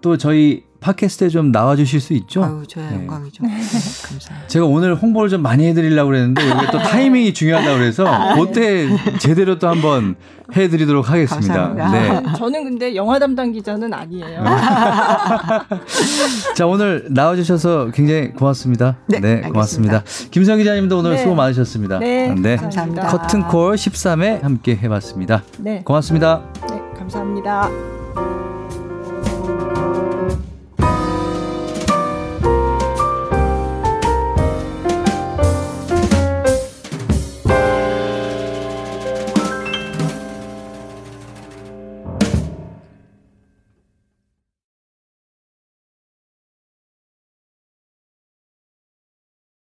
또 저희 팟캐스트에 좀 나와주실 수 있죠? 아유, 저야 네. 영광이죠. 네, 감사합니다. 제가 오늘 홍보를 좀 많이 해드리려고 그랬는데 여기 또 타이밍이 중요하다고 그래서 아, 네. 그때 제대로 또 한번 해드리도록 하겠습니다. 네. 저는 근데 영화 담당 기자는 아니에요. 자 오늘 나와주셔서 굉장히 고맙습니다. 네, 네 고맙습니다. 김성 기자님도 오늘 네. 수고 많으셨습니다. 네, 네. 감사합니다. 커튼콜 13회 함께 해봤습니다. 네. 고맙습니다. 네, 감사합니다.